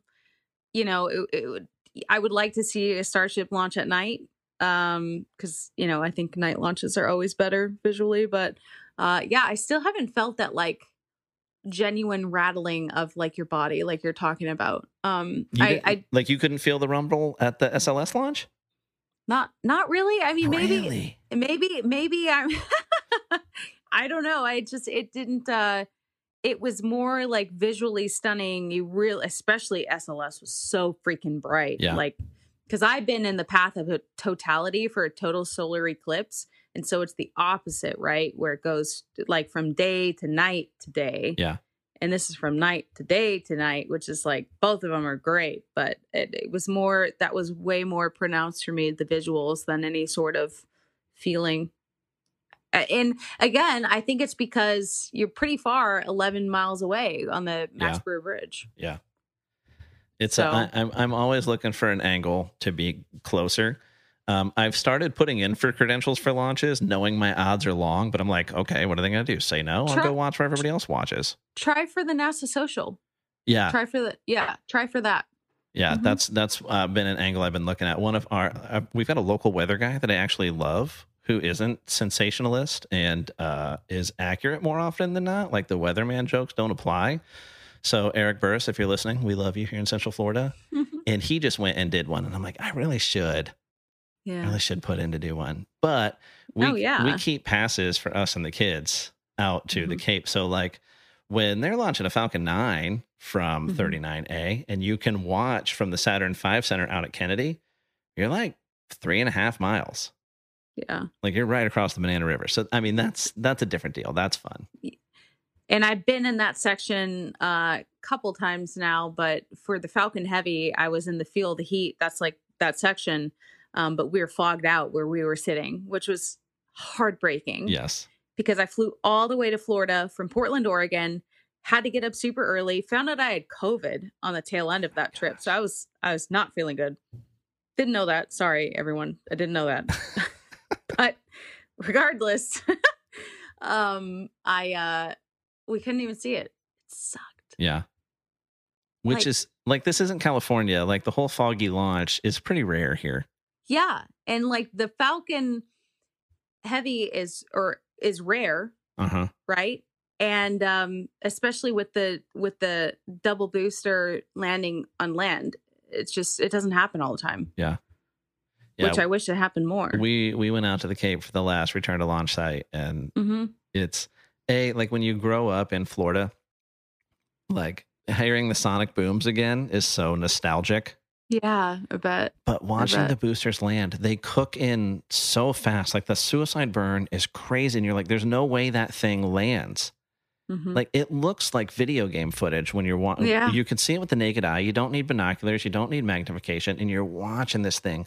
You know, it, it would, I would like to see a Starship launch at night. Um, cause you know, I think night launches are always better visually, but, uh, yeah, I still haven't felt that like genuine rattling of like your body, like you're talking about. Um, I, I, like you couldn't feel the rumble at the SLS launch? not, not really. I mean, maybe, Really? maybe maybe i'm i don't know i just it didn't uh it was more like visually stunning. You real especially sls was so freaking bright. Yeah. like because i've been in the path of a totality for a total solar eclipse and so it's the opposite right? Where it goes like from day to night to day. Yeah. and this is from night to day to night which is like both of them are great but it, it was more that was way more pronounced for me the visuals than any sort of feeling And again, I think it's because you're pretty far, 11 miles away on the Yeah. Max Brewer Bridge. Yeah. It's So- a, I, I'm I'm always looking for an angle to be closer. Um, I've started putting in for credentials for launches, knowing my odds are long, but I'm like, okay, what are they going to do? Say no? I'll go watch where everybody else watches. Try for the NASA social. Yeah, Try for the, yeah, try for that. yeah, Mhm. that's that's uh, been an angle I've been looking at. One of our uh, we've got a local weather guy that I actually love, who isn't sensationalist and uh, is accurate more often than not. Like the weatherman jokes don't apply. So Eric Burris, if you're listening, we love you here in Central Florida. And he just went and did one, and I'm like, I really should. I yeah. really should put in to do one. But we Oh, yeah. we keep passes for us and the kids out to the Mhm. Cape. So like when they're launching a Falcon 9 from Mhm. 39A and you can watch from the Saturn 5 Center out at Kennedy, you're like three and a half miles. Yeah. Like you're right across the Banana River. So I mean that's that's a different deal. That's fun. And I've been in that section a uh, couple times now, but for the Falcon Heavy, I was in the Feel the Heat. That's like that section. Um, but we were fogged out where we were sitting, which was heartbreaking. Yes. because I flew all the way to Florida from Portland, Oregon. Had to get up super early. Found out I had COVID on the tail end of that trip, so I was I was not feeling good. Didn't know that. Sorry, everyone. I didn't know that. but regardless, um, I uh, we couldn't even see it. It sucked. Yeah. Which Like- is like this isn't California. Like the whole foggy launch is pretty rare here. Yeah, and like the Falcon Heavy is or is rare, Uh-huh. right and um especially with the with the double booster landing on land it's just it doesn't happen all the time Yeah. Which i wish it happened more we we went out to the Cape for the last return to launch site, and hmm it's a like when you grow up in Florida, like hearing the sonic booms again is so nostalgic. yeah i bet But watching bet. the boosters land, they cook in so fast. Like the suicide burn is crazy, and you're like, "There's no way that thing lands." hmm Like it looks like video game footage when you're watching. Yeah. You can see it with the naked eye. You don't need binoculars. You don't need magnification, and you're watching this thing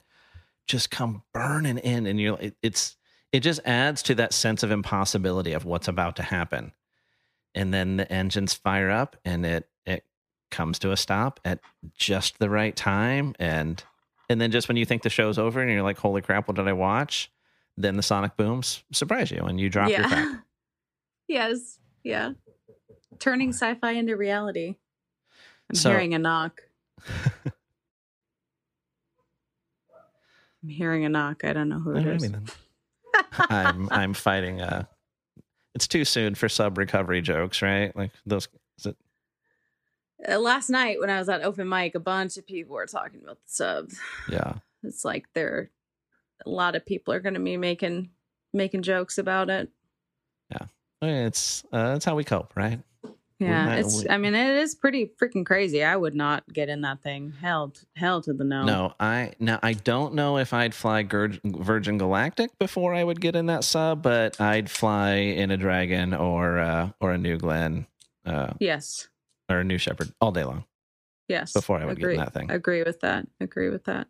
just come burning in, and you're it, it's it just adds to that sense of impossibility of what's about to happen. And then the engines fire up, and it it comes to a stop at just the right time, and and then just when you think the show's over, and you're like, "Holy crap! What did I watch?" Then the sonic booms surprise you, and you drop your crap. yes yeah turning sci-fi into reality i'm So- hearing a knock i'm hearing a knock i don't know who it is. I'm I'm fighting. Uh, it's too soon for sub recovery jokes, right? Like those. Is it, Uh, last night when I was at open mic, a bunch of people were talking about the subs. yeah, It's like there, a lot of people are going to be making making jokes about it. Yeah. It's uh, that's how we cope, right? Yeah, it's. we- I mean, it is pretty freaking crazy. I would not get in that thing. Hell, hell to the no. No, I now I don't know if I'd fly Virgin Galactic before I would get in that sub, but I'd fly in a Dragon or uh, or a New Glenn uh, Yes. or a New Shepard all day long Yes. before I would agree. get in that thing. Agree with that. Agree with that.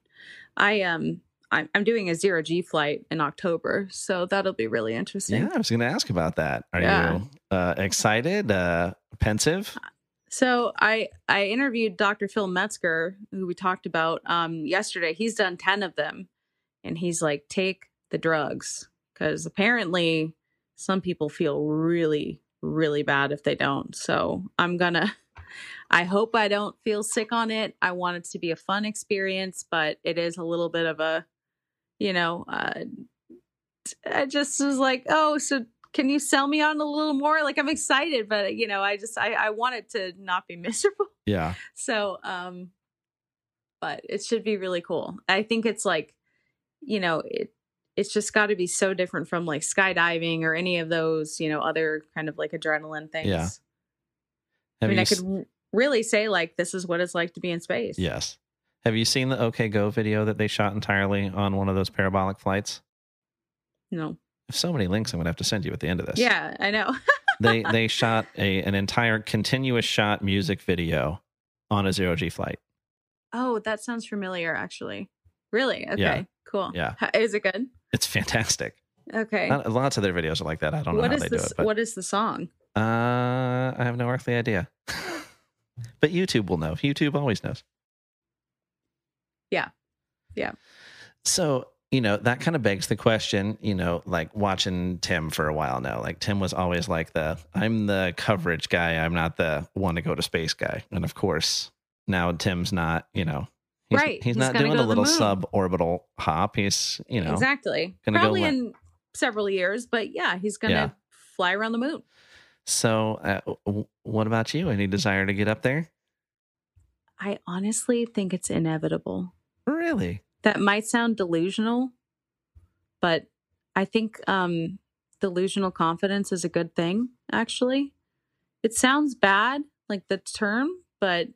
I um. I'm, I'm doing a zero G flight in October, so that'll be really interesting. Yeah, I was going to ask about that. Are Yeah. you uh, excited? Uh, pensive? So I I interviewed Dr. Phil Metzger, who we talked about um, yesterday. He's done ten of them, and he's like, take the drugs because apparently some people feel really really bad if they don't. So I'm gonna. I hope I don't feel sick on it. I want it to be a fun experience, but it is a little bit of a, you know, uh, I just was like, oh, so can you sell me on a little more? Like I'm excited, but you know, I just I, I want it to not be miserable. Yeah. So um but it should be really cool. I think it's like, you know, it it's just got to be so different from like skydiving or any of those, you know, other kind of like adrenaline things. Yeah. I mean, I could s- really say like this is what it's like to be in space. Yes. Have you seen the OK Go video that they shot entirely on one of those parabolic flights? No. So many links I'm going to have to send you at the end of this. Yeah, I know. they they shot a an entire continuous shot music video on a zero G flight. oh, that sounds familiar actually. Really? Okay. Yeah. Cool. Yeah. H- Is it good? It's fantastic. Okay. Not- lots of their videos are like that. I don't know What how is they do it, but What is the song? uh, I have no earthly idea. but YouTube will know. YouTube always knows. Yeah. Yeah. So, you know, that kind of begs the question, you know, like watching Tim for a while now. Like Tim was always like the I'm the coverage guy, I'm not the want to go to space guy. And of course, now Tim's not, you know, he's, Right. he's, He's not doing a the little suborbital hop. He's, you know, exactly. Probably in several years, but yeah, he's gonna Yeah. fly around the moon. So, uh, w- what about you? Any desire to get up there? I honestly think it's inevitable. Really? That might sound delusional, but I think um, delusional confidence is a good thing, actually. It sounds bad, like the term, but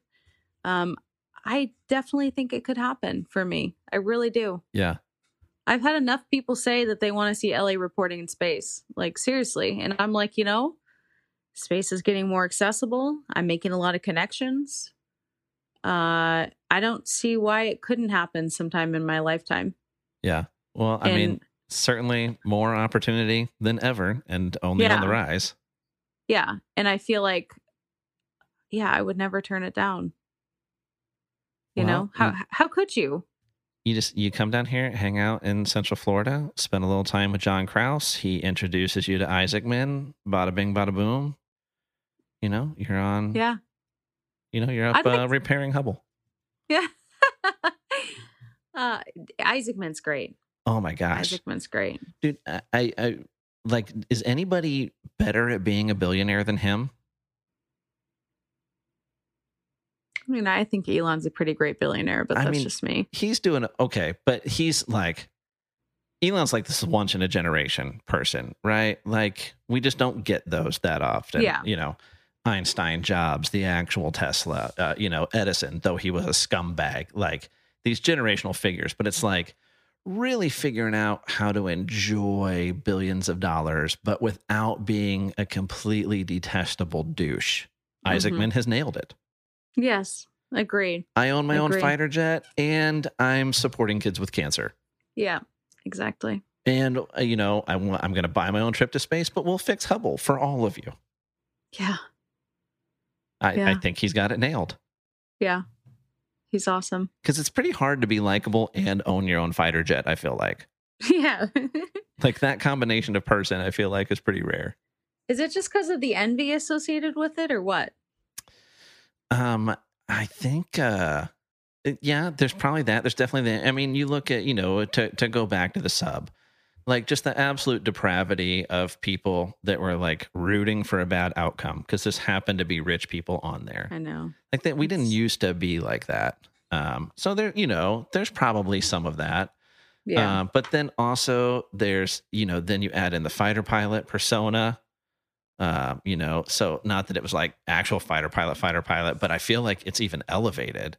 um, I definitely think it could happen for me. I really do. Yeah. I've had enough people say that they want to see Ellie reporting in space. Like, seriously. And I'm like, you know, space is getting more accessible. I'm making a lot of connections. Uh, I don't see why it couldn't happen sometime in my lifetime. Yeah. Well, I mean, certainly more opportunity than ever and only on the rise. Yeah. And I feel like, yeah, I would never turn it down. You Well, know, how, how could you? You just you come down here, hang out in Central Florida, spend a little time with John Kraus. He introduces you to Isaac Isaacman. Bada bing, bada boom. You know, you're on. Yeah. You know, you're up like uh, repairing Hubble. Yeah. uh, Isaacman's great. Oh my gosh, Isaacman's great. dude! I, I, I like. Is anybody better at being a billionaire than him? I mean, I think Elon's a pretty great billionaire, but I that's mean, just me. he's doing okay, but he's like Elon's like this once in a generation person, right? Like we just don't get those that often. Yeah. You know, Einstein, Jobs, the actual Tesla, uh, you know, Edison, though he was a scumbag, like these generational figures, but it's like really figuring out how to enjoy billions of dollars, but without being a completely detestable douche. Mhm. Isaacman has nailed it. Yes, agreed. I own my own fighter jet and I'm supporting kids with cancer. Yeah, exactly. And uh, you know, I want, I'm going to buy my own trip to space, but we'll fix Hubble for all of you. Yeah, I, I think he's got it nailed yeah. He's awesome. because it's pretty hard to be likable and own your own fighter jet. I feel like Yeah. like that combination of person. I feel like is pretty rare. Is it just because of the envy associated with it or what? Um, I think, uh, yeah, there's probably that. There's definitely that. I mean, you look at, you know, to, to go back to the sub, like just the absolute depravity of people that were like rooting for a bad outcome because this happened to be rich people on there. I know. Like that, we didn't used to be like that. Um, so there, you know, there's probably some of that. Yeah. Uh, but then also there's, you know, then you add in the fighter pilot persona. Uh, you know, so not that it was like actual fighter pilot, fighter pilot, but I feel like it's even elevated.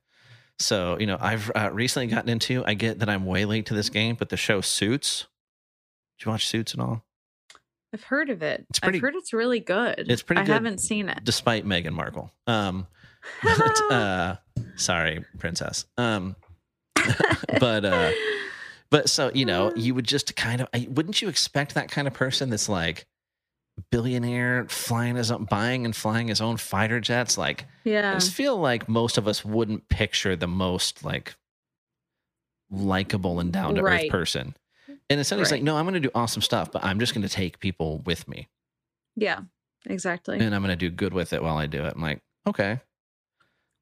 So, you know, I've uh, recently gotten into, I get that I'm way late to this game, but the show Suits. Did you watch Suits and all? I've heard of it. it's pretty- I've heard it's really good. It's pretty I good. haven't seen it. Despite Meghan Markle. Um, but, uh, sorry, princess. Um, but, uh, But so you know, you would just kind of I, wouldn't you expect that kind of person that's like billionaire flying his own, buying and flying his own fighter jets? Like yeah I just feel like most of us wouldn't picture the most like likable and down to earth Right. person. And he's like, Right. "No, I'm going to do awesome stuff, but I'm just going to take people with me, Yeah. Exactly. and I'm going to do good with it while I do it." I'm like, "Okay,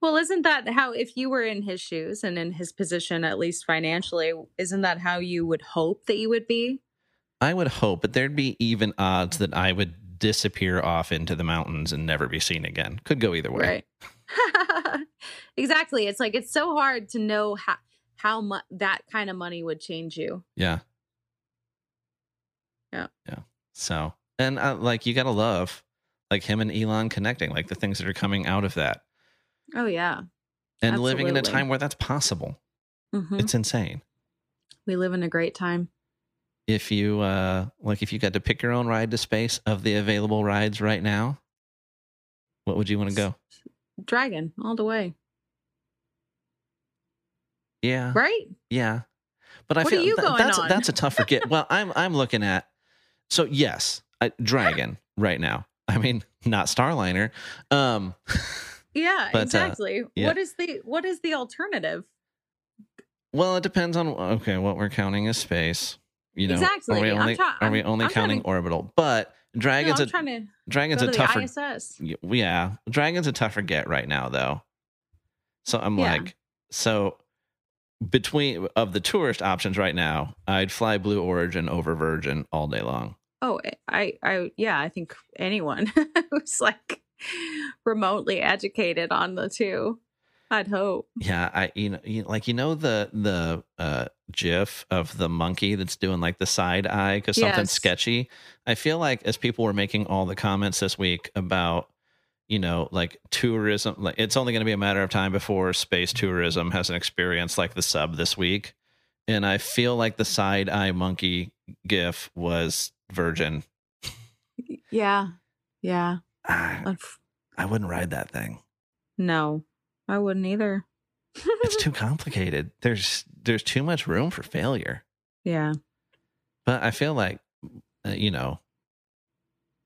Well, isn't that how, if you were in his shoes and in his position, at least financially, isn't that how you would hope that you would be? I would hope, but there'd be even odds that I would disappear off into the mountains and never be seen again. Could go either way." Right. exactly. It's like, it's so hard to know how, how much that kind of money would change you. Yeah. Yeah. Yeah. So, and uh, like you got to love like him and Elon connecting, like the things that are coming out of that Oh, yeah. and living in a time where that's possible. Mhm. It's insane. We live in a great time. If you, uh, like if you got to pick your own ride to space of the available rides right now, what would you want to go? Dragon all the way. Yeah. Right? Yeah. But I What are feel you tha- going that's on? that's a tough forget. well, I'm I'm looking at So yes, I, Dragon right now. I mean, not Starliner. Um, Yeah, But, uh, exactly. yeah. What is the what is the alternative? well, it depends on okay what we're counting as space. You know, Exactly. Are we only try- are we I'm- only I'm counting to- orbital? But No, Dragon's I'm a Dragon's go a tougher. ISS. Yeah, Dragon's a tougher get right now though. So I'm Yeah. like, so between of the tourist options right now, I'd fly Blue Origin over Virgin all day long. Oh, I, I, yeah, I think anyone who's like remotely educated on the two, I'd hope. Yeah, I you know, you, like you know the the uh gif of the monkey that's doing like the side eye because something's Yes. sketchy. I feel like as people were making all the comments this week about you know like tourism, like it's only going to be a matter of time before space tourism has an experience like the sub this week, and I feel like the side eye monkey gif was Virgin. Yeah, yeah. I, Unf- I wouldn't ride that thing. No, I wouldn't either. It's too complicated. There's there's too much room for failure. yeah, But I feel like, uh, you know,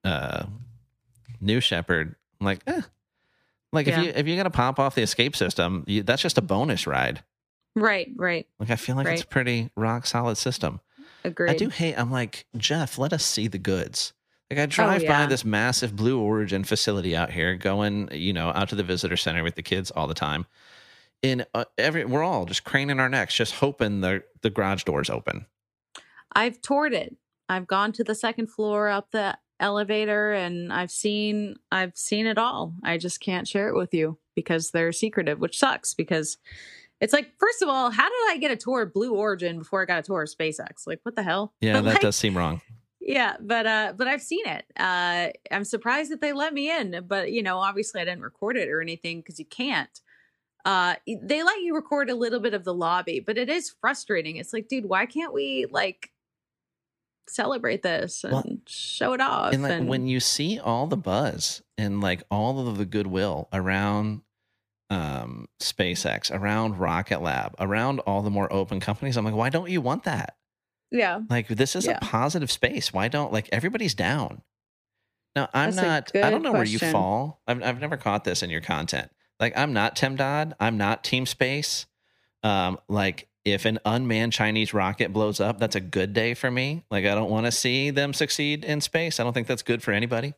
uh, New Shepard, I'm like, eh. like Yeah. if you if you got to pop off the escape system, you, that's just a bonus ride. right, right. Like I feel like it's a pretty rock solid system. Agreed. I do hate. I'm like Jeff. Let us see the goods. Like I drive by Oh, yeah. this massive Blue Origin facility out here, going, you know, out to the visitor center with the kids all the time. In uh, every, we're all just craning our necks, just hoping the the garage doors open. I've toured it. I've gone to the second floor up the elevator and I've seen I've seen it all. I just can't share it with you because they're secretive, which sucks because it's like first of all, how did I get a tour of Blue Origin before I got a tour of SpaceX? Like what the hell? Yeah, But, that like, does seem wrong. Yeah, but uh but I've seen it. Uh I'm surprised that they let me in, but you know, obviously I didn't record it or anything cuz you can't. Uh they let you record a little bit of the lobby, but it is frustrating. It's like, dude, why can't we like celebrate this and Well, show it off? and like and- when you see all the buzz and like all of the goodwill around um SpaceX, around Rocket Lab, around all the more open companies, I'm like, why don't you want that? yeah, Like this is Yeah. a positive space. Why don't like everybody's down? Now I'm That's not. I don't know where you fall. I've I've never caught this in your content. Like I'm not Tim Dodd. I'm not Team Space. Um, like if an unmanned Chinese rocket blows up, that's a good day for me. Like I don't want to see them succeed in space. I don't think that's good for anybody.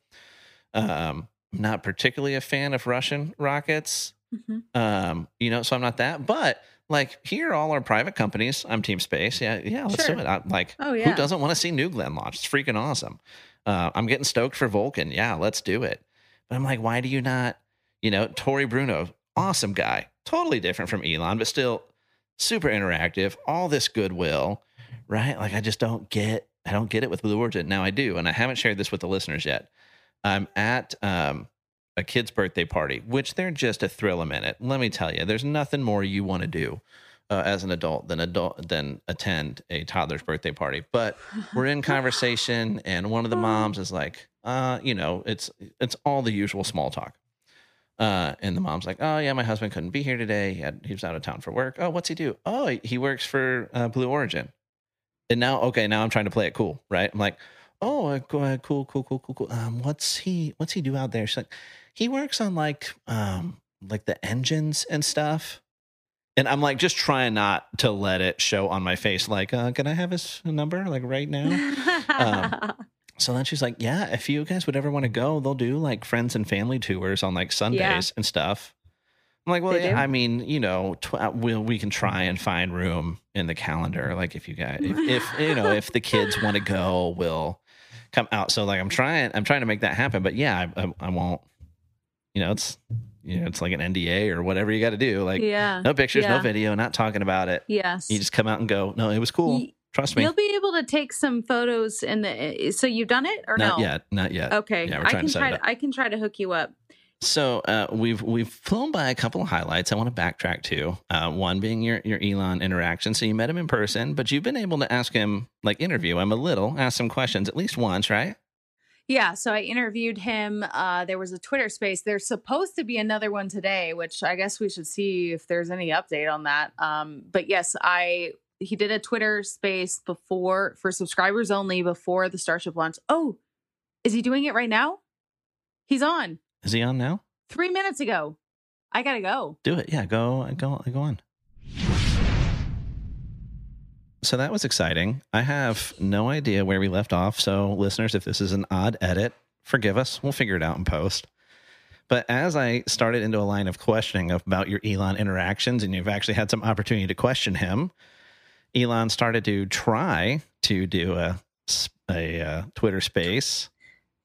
Um, I'm not particularly a fan of Russian rockets. Mhm. Um, you know, so I'm not that. But like here, all our private companies. I'm Team Space. Yeah, yeah. Let's Sure. do it. I, like, Oh, who doesn't want to see New Glenn launch? It's freaking awesome. Uh, I'm getting stoked for Vulcan. Yeah, let's do it. But I'm like, why do you not? You know, Tory Bruno, awesome guy, totally different from Elon, but still super interactive. All this goodwill, right? Like, I just don't get. I don't get it with Blue Origin. Now I do, and I haven't shared this with the listeners yet. I'm at um, a kid's birthday party, which they're just a thrill a minute. Let me tell you, there's nothing more you want to do uh, as an adult than adult than attend a toddler's birthday party. But we're in conversation, and one of the moms is like, uh, you know, it's it's all the usual small talk. Uh, and the mom's like, "Oh yeah, my husband couldn't be here today. He, had, he was out of town for work. Oh, what's he do? Oh, he- works for uh, Blue Origin. And now, okay, now I'm trying to play it cool, right? I'm like, oh, uh, cool, cool, cool, cool, cool. Um, what's he? What's he do out there? She's like, he works on like, um, like the engines and stuff. And I'm like, just trying not to let it show on my face. Like, uh, can I have his number like right now? Um, So then she's like, "Yeah, if you guys would ever want to go, they'll do like friends and family tours on like Sundays and stuff." I'm like, "Well, They yeah, do? I mean, you know, tw- uh, we'll, we can try and find room in the calendar. Like, if you guys, if, if you know, if the kids want to go, we'll come out." So like, I'm trying, I'm trying to make that happen. But yeah, I, I, I won't. You know, it's you know, it's like an NDA or whatever you got to do. Like, yeah. no pictures, no video, not talking about it. Yes. You just come out and go, "No, it was cool. Trust me." You'll be able to take some photos in the. So you've done it or Not no? yet, not yet. Okay, Yeah, we're I trying can to set it try. up. To, I can try to hook you up. So uh, we've we've flown by a couple of highlights. I want to backtrack to uh, one being your your Elon interaction. So you met him in person, but you've been able to ask him like interview him a little, ask some questions at least once, right? Yeah, so I interviewed him. Uh, there was a Twitter space. There's supposed to be another one today, which I guess we should see if there's any update on that. Um, but yes, I he did a Twitter space before for subscribers only before the Starship launch. Oh, is he doing it right now? He's on. Is he on now? Three minutes ago. I gotta go. Do it. Yeah, go go go on. So that was exciting. I have no idea where we left off. So, listeners, if this is an odd edit, forgive us. We'll figure it out in post. But as I started into a line of questioning about your Elon interactions, and you've actually had some opportunity to question him, Elon started to try to do a a uh, Twitter Space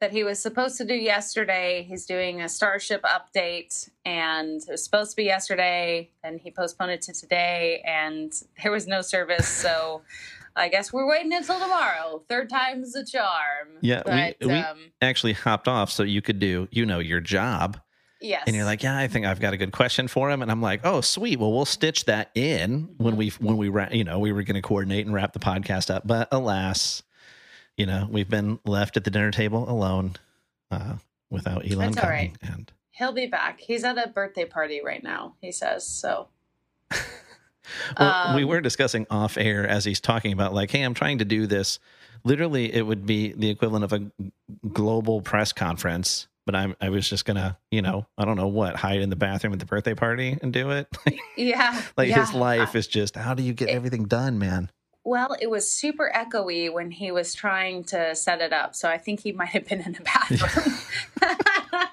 that he was supposed to do yesterday. He's doing a Starship update, and it was supposed to be yesterday, and he postponed it to today, and there was no service. So I guess we're waiting until tomorrow. Third time's the charm. Yeah, but, we, we um, actually hopped off so you could do, you know, your job. Yes. And you're like, yeah, I think I've got a good question for him, and I'm like, oh, sweet. Well, we'll stitch that in when we when we you know we were going to coordinate and wrap the podcast up, but alas, you know, we've been left at the dinner table alone uh, without Elon That's coming. Right. And he'll be back. He's at a birthday party right now. He says so. well, um, we were discussing off air as he's talking about like, hey, I'm trying to do this. Literally, it would be the equivalent of a global press conference. But I'm, I was just gonna, you know, I don't know what, hide in the bathroom at the birthday party and do it. yeah, like yeah. his life is just, how do you get everything done, man? Well, it was super echoey when he was trying to set it up. So I think he might have been in the bathroom.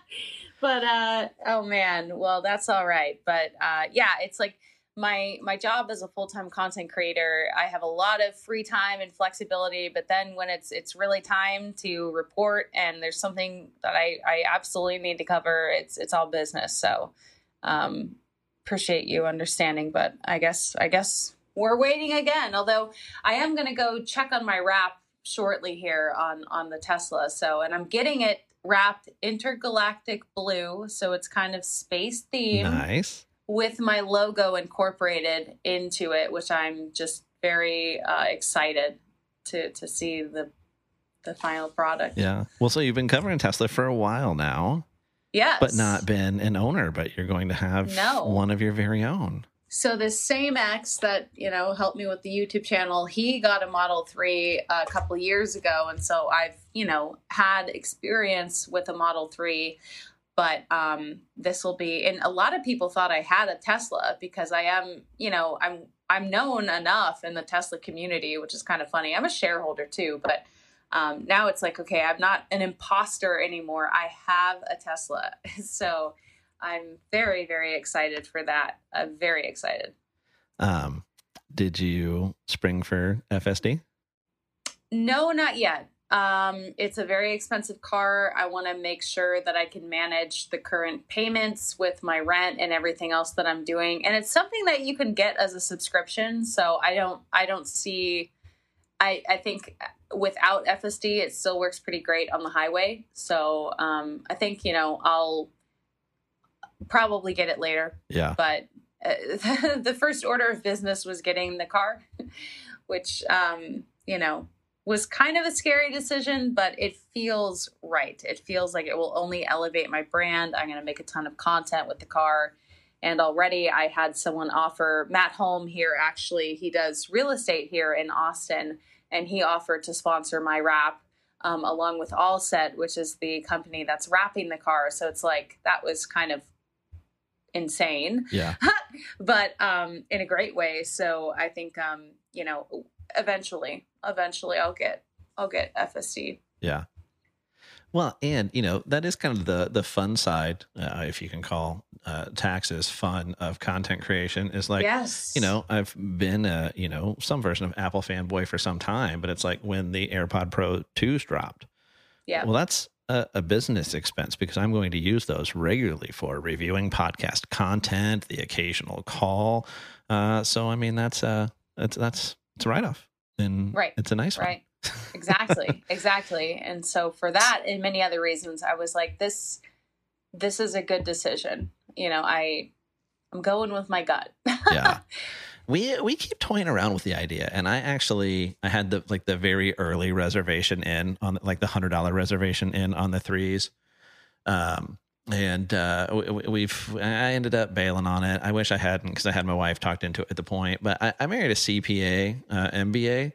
but uh oh man, well that's all right. But uh yeah, it's like my my job as a full-time content creator, I have a lot of free time and flexibility, but then when it's it's really time to report and there's something that I I absolutely need to cover, it's it's all business. So um appreciate you understanding, but I guess I guess we're waiting again. Although I am going to go check on my wrap shortly here on on the Tesla. So, and I'm getting it wrapped intergalactic blue, so it's kind of space themed. Nice. With my logo incorporated into it, which I'm just very uh, excited to to see the the final product. Yeah. Well, so you've been covering Tesla for a while now. Yes. But not been an owner, but you're going to have no. one of your very own. So this same ex that you know helped me with the YouTube channel, he got a Model Three a couple years ago, and so I've you know had experience with a Model Three, but um, this will be. And a lot of people thought I had a Tesla because I am you know I'm I'm known enough in the Tesla community, which is kind of funny. I'm a shareholder too, but um, now it's like okay, I'm not an imposter anymore. I have a Tesla, so I'm very, very excited for that. I'm very excited. Um, did you spring for FSD? No, not yet. Um, it's a very expensive car. I want to make sure that I can manage the current payments with my rent and everything else that I'm doing. And it's something that you can get as a subscription. So I don't, I don't see. I, I think without FSD, it still works pretty great on the highway. So um, I think you know I'll probably get it later. Yeah. But uh, the first order of business was getting the car, which, um, you know, was kind of a scary decision, but it feels right. It feels like it will only elevate my brand. I'm going to make a ton of content with the car. And already I had someone offer Matt Home here, actually, he does real estate here in Austin, and he offered to sponsor my wrap um, along with Allset, which is the company that's wrapping the car. So it's like that was kind of insane. Yeah. but um, in a great way. So I think um, you know, eventually, eventually I'll get I'll get FSD. Yeah. Well, and you know that is kind of the the fun side, uh, if you can call uh, taxes fun of content creation. Is like, yes. you know, I've been a you know some version of Apple fanboy for some time, but it's like when the AirPod Pro twos dropped. Yeah. Well, that's a, a, business expense because I'm going to use those regularly for reviewing podcast content, the occasional call. Uh, so I mean that's uh that's that's it's a write off, and right, it's a nice right. one. exactly, exactly. And so for that and many other reasons, I was like, this this is a good decision. You know, I I'm going with my gut. yeah. we we keep toying around with the idea and i actually i had the like the very early reservation in on like the hundred dollar reservation in on the threes um and uh, we, we've I ended up bailing on it. I wish I hadn't because I had my wife talked into it at the point. But I, I married a CPA, uh, MBA,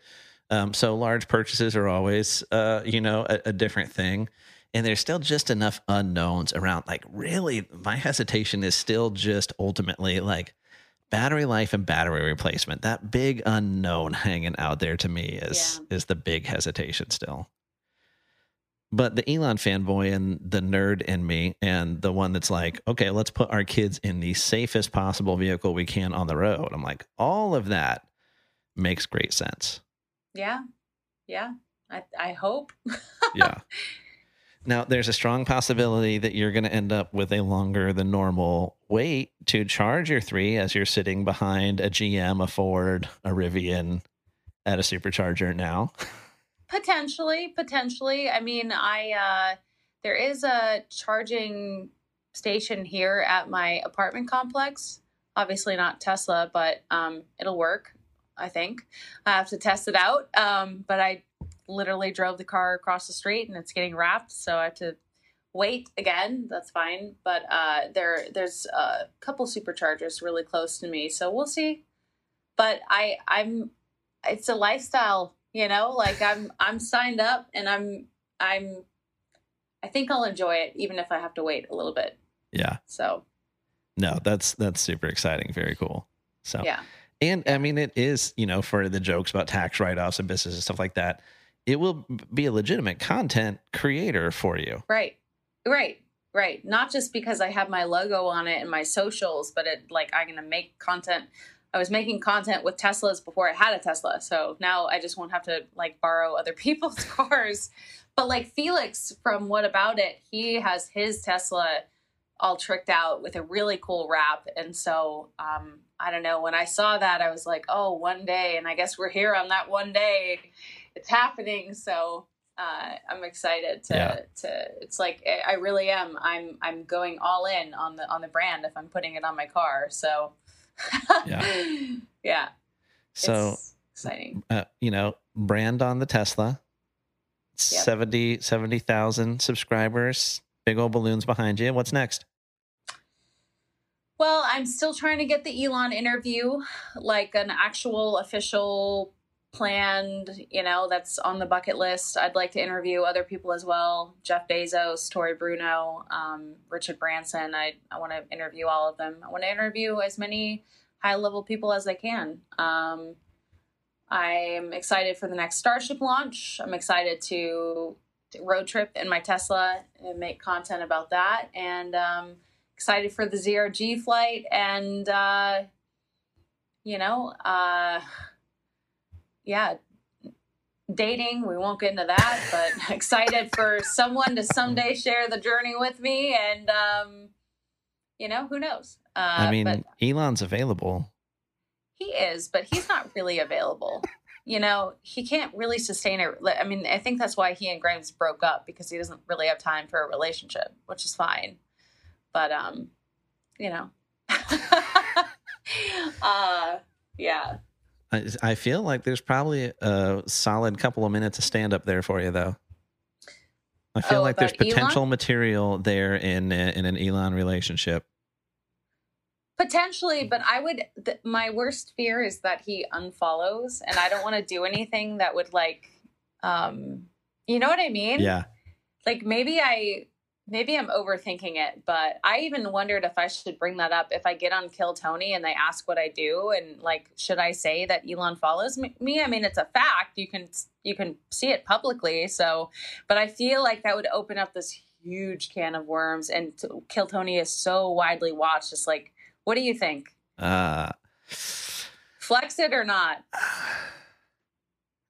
um, so large purchases are always, uh, you know, a, a, different thing. And there's still just enough unknowns around. Like, really, my hesitation is still just ultimately like battery life and battery replacement. That big unknown hanging out there to me is yeah. is the big hesitation still. But the Elon fanboy and the nerd in me, and the one that's like, okay, let's put our kids in the safest possible vehicle we can on the road. I'm like, all of that makes great sense. Yeah. Yeah. I, I hope. yeah. Now, there's a strong possibility that you're going to end up with a longer than normal wait to charge your three as you're sitting behind a GM, a Ford, a Rivian at a supercharger now. Potentially, potentially. I mean, I uh there is a charging station here at my apartment complex. Obviously not Tesla, but um it'll work, I think. I have to test it out. Um but I literally drove the car across the street and it's getting wrapped, so I have to wait again. That's fine, but uh there there's a couple superchargers really close to me, so we'll see. But I I'm it's a lifestyle you know like i'm i'm signed up and i'm i'm i think i'll enjoy it even if i have to wait a little bit. Yeah. So. No that's that's super exciting. Very cool. So yeah. and i mean it is you know for the jokes about tax write-offs and business and stuff like that it will be a legitimate content creator for you. Right. Right. Right. Not just because i have my logo on it and my socials but it like i'm gonna make content I was making content with Teslas before I had a Tesla. So now I just won't have to like borrow other people's cars. But like Felix from What About It, he has his Tesla all tricked out with a really cool wrap. And so um, I don't know, when I saw that, I was like, oh, one day. And I guess we're here on that one day. It's happening. So uh, I'm excited to, yeah. to, it's like, I really am. I'm, I'm going all in on the, on the brand if I'm putting it on my car. So yeah. yeah. So it's exciting. Uh, you know, brand on the Tesla. Yep. 70 70,000 subscribers, big old balloons behind you. What's next? Well, I'm still trying to get the Elon interview, like an actual official planned, you know, that's on the bucket list. I'd like to interview other people as well Jeff Bezos, Tory Bruno, um, Richard Branson. I, I want to interview all of them. I want to interview as many high level people as I can. Um, I'm excited for the next Starship launch. I'm excited to, to road trip in my Tesla and make content about that. And um, excited for the Zero-G flight. And, uh, you know, uh, yeah, dating. We won't get into that, but excited for someone to someday share the journey with me. And, um, you know, who knows? Uh, I mean, but Elon's available. He is, but he's not really available. you know, he can't really sustain it. I mean, I think that's why he and Grimes broke up because he doesn't really have time for a relationship, which is fine. But, um, you know, uh, yeah. I, I feel like there's probably a solid couple of minutes of stand up there for you, though. I feel oh, like there's potential Elon? material there in in an Elon relationship. Potentially, but I would. Th- my worst fear is that he unfollows, and I don't want to do anything that would like, um, you know what I mean? Yeah. Like maybe I maybe I'm overthinking it, but I even wondered if I should bring that up if I get on Kill Tony and they ask what I do and like should I say that Elon follows me? I mean, it's a fact. You can you can see it publicly. So, but I feel like that would open up this huge can of worms and Kill Tony is so widely watched. Just like, what do you think? Uh flex it or not?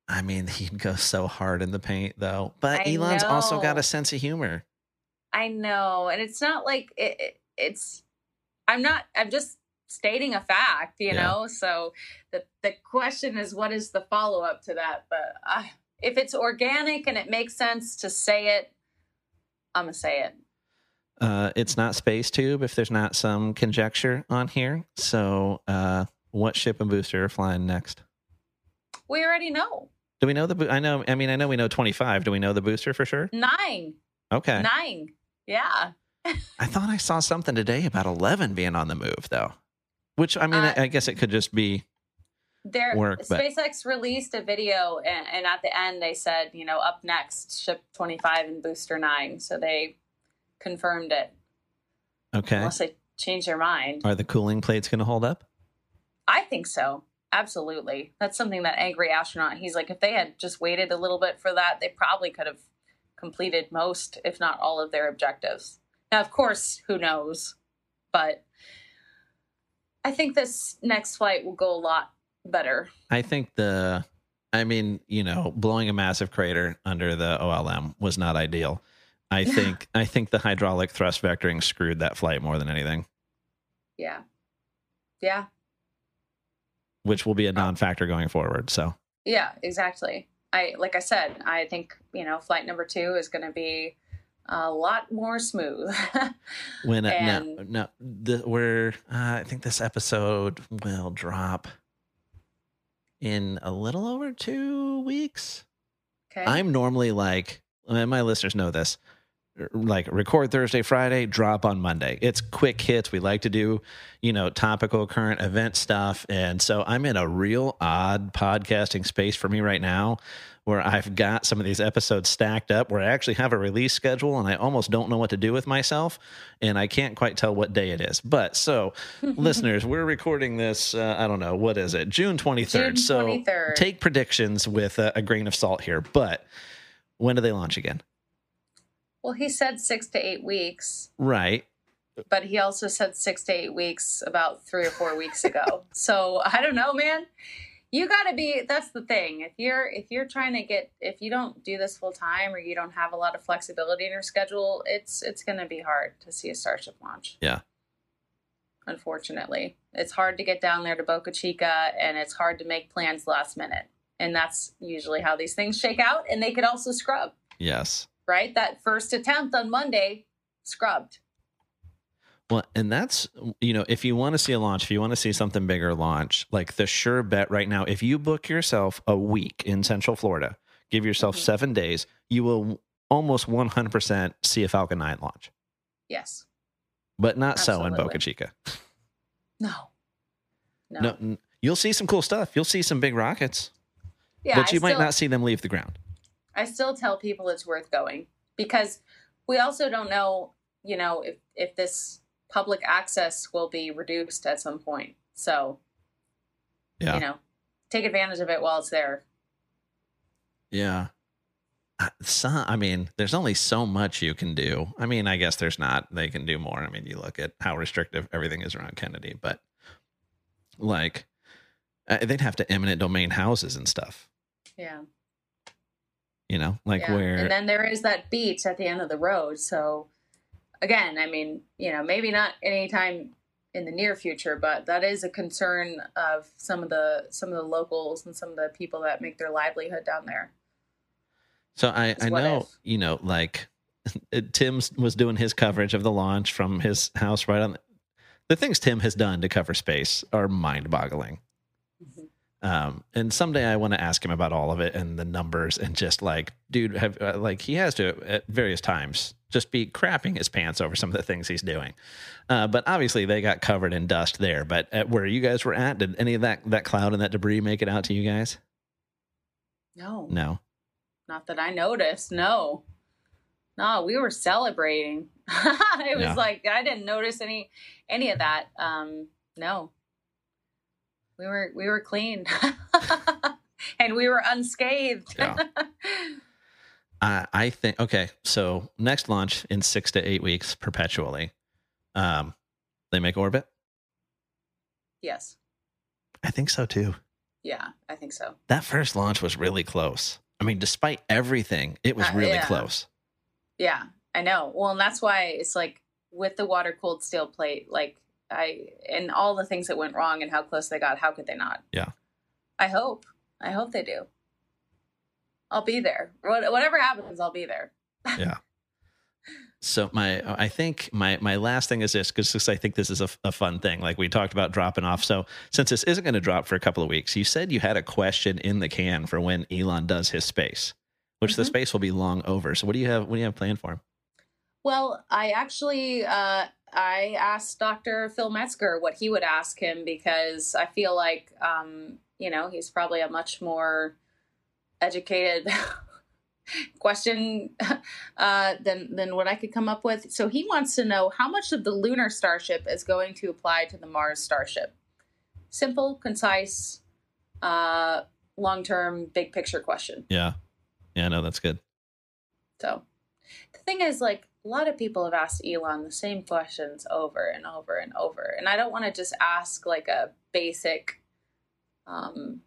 I mean, he'd go so hard in the paint though. But I Elon's know. also got a sense of humor. I know, and it's not like it, it, it's. I'm not. I'm just stating a fact, you yeah. know. So the the question is, what is the follow up to that? But uh, if it's organic and it makes sense to say it, I'm gonna say it. Uh, it's not space tube if there's not some conjecture on here. So, uh, what ship and booster are flying next? We already know. Do we know the? I know. I mean, I know we know 25. Do we know the booster for sure? Nine. Okay. Nine. Yeah. I thought I saw something today about 11 being on the move, though. Which I mean, Uh, I guess it could just be Their work, but- SpaceX released a video, and, and at the end they said, you know, up next, ship 25 and booster nine. So they confirmed it, okay. unless they change their mind. Are the cooling plates going to hold up? I think so. Absolutely. That's something that angry astronaut, he's like, if they had just waited a little bit for that, they probably could have completed most, if not all of their objectives. Now, of course, who knows? But I think this next flight will go a lot better. I think the, I mean, you know, blowing a massive crater under the OLM was not ideal. I think, I think the hydraulic thrust vectoring screwed that flight more than anything, Yeah. Yeah. which will be a uh, non-factor going forward. So Yeah, exactly. I like I said, I think, you know, flight number 2 is going to be a lot more smooth. when uh, no, And- no, the, we're, uh, I think this episode will drop in a little over two weeks. okay. I'm normally like, and my listeners know this, like record Thursday, Friday, drop on Monday. It's quick hits. We like to do, you know, topical current event stuff. And so I'm in a real odd podcasting space for me right now where I've got some of these episodes stacked up where I actually have a release schedule and I almost don't know what to do with myself. And I can't quite tell what day it is. But so, listeners, we're recording this, uh, I don't know, what is it? June 23rd. June so 23rd. take predictions with a, a grain of salt here. But when do they launch again? Well, he said 6 to 8 weeks. Right. but he also said six to eight weeks about three or four weeks ago. so I don't know, man. You got to be. That's the thing. If you're if you're trying to get if you don't do this full time or you don't have a lot of flexibility in your schedule, it's it's going to be hard to see a Starship launch. Yeah. Unfortunately, it's hard to get down there to Boca Chica, and it's hard to make plans last minute. And that's usually how these things shake out. And they could also scrub, Yes. Right? That first attempt on Monday scrubbed. Well, and that's, you know, if you want to see a launch, if you want to see something bigger launch, like the sure bet right now, if you book yourself a week in Central Florida, give yourself Mhm. seven days, you will almost 100% see a Falcon 9 launch, Yes. but not so in Boca Chica. No. No. No. n- you'll see some cool stuff. You'll see some big rockets, Yeah, but you I might still, not see them leave the ground. I still tell people it's worth going because we also don't know, you know, if if this public access will be reduced at some point. So, Yeah. you know, take advantage of it while it's there. Yeah. Some, I mean, there's only so much you can do. I mean, I guess there's not. They can do more. I mean, you look at how restrictive everything is around Kennedy, but like, uh, they'd have to eminent domain houses and stuff. Yeah. You know, like yeah. where And then there is that beach at the end of the road. So, again, I mean, you know, maybe not anytime in the near future, but that is a concern of some of the some of the locals and some of the people that make their livelihood down there. So I, I know, if. you know, like Tim was doing his coverage of the launch from his house right on the, the things Tim has done to cover space are mind boggling. Um, and someday I want to ask him about all of it and the numbers and just like, dude, have uh, like he has to at various times just be crapping his pants over some of the things he's doing. Uh, but obviously they got covered in dust there. But at where you guys were at, did any of that that cloud and that debris make it out to you guys? No, No. not that I noticed. No, no, we were celebrating. it was like I didn't notice any any of that. Um, no, we were we were clean, and we were unscathed. Yeah. I I think okay. So next launch in six to eight weeks, perpetually. Um, they make orbit. yes, I think so too. yeah, I think so. That first launch was really close. I mean, despite everything, it was Uh, really yeah. close. Yeah, I know. Well, and that's why it's like with the water cooled steel plate, like I and all the things that went wrong and how close they got. How could they not? Yeah. I hope. I hope they do. I'll be there. What- Whatever happens, I'll be there. Yeah. So my, I think my my last thing is this because I think this is a, a fun thing. Like we talked about dropping off. So since this isn't going to drop for a couple of weeks, you said you had a question in the can for when Elon does his space, which the Mhm. space will be long over. So what do you have? What do you have planned for him? Well, I actually uh, I asked Dr. Phil Metzger what he would ask him because I feel like um, you know he's probably a much more educated question uh, than than what I could come up with. So he wants to know how much of the lunar starship is going to apply to the Mars starship. Simple, concise, uh, long term, big picture question. Yeah, yeah, no, that's good. So the thing is, like a lot of people have asked Elon the same questions over and over and over, and I don't want to just ask like a basic, um,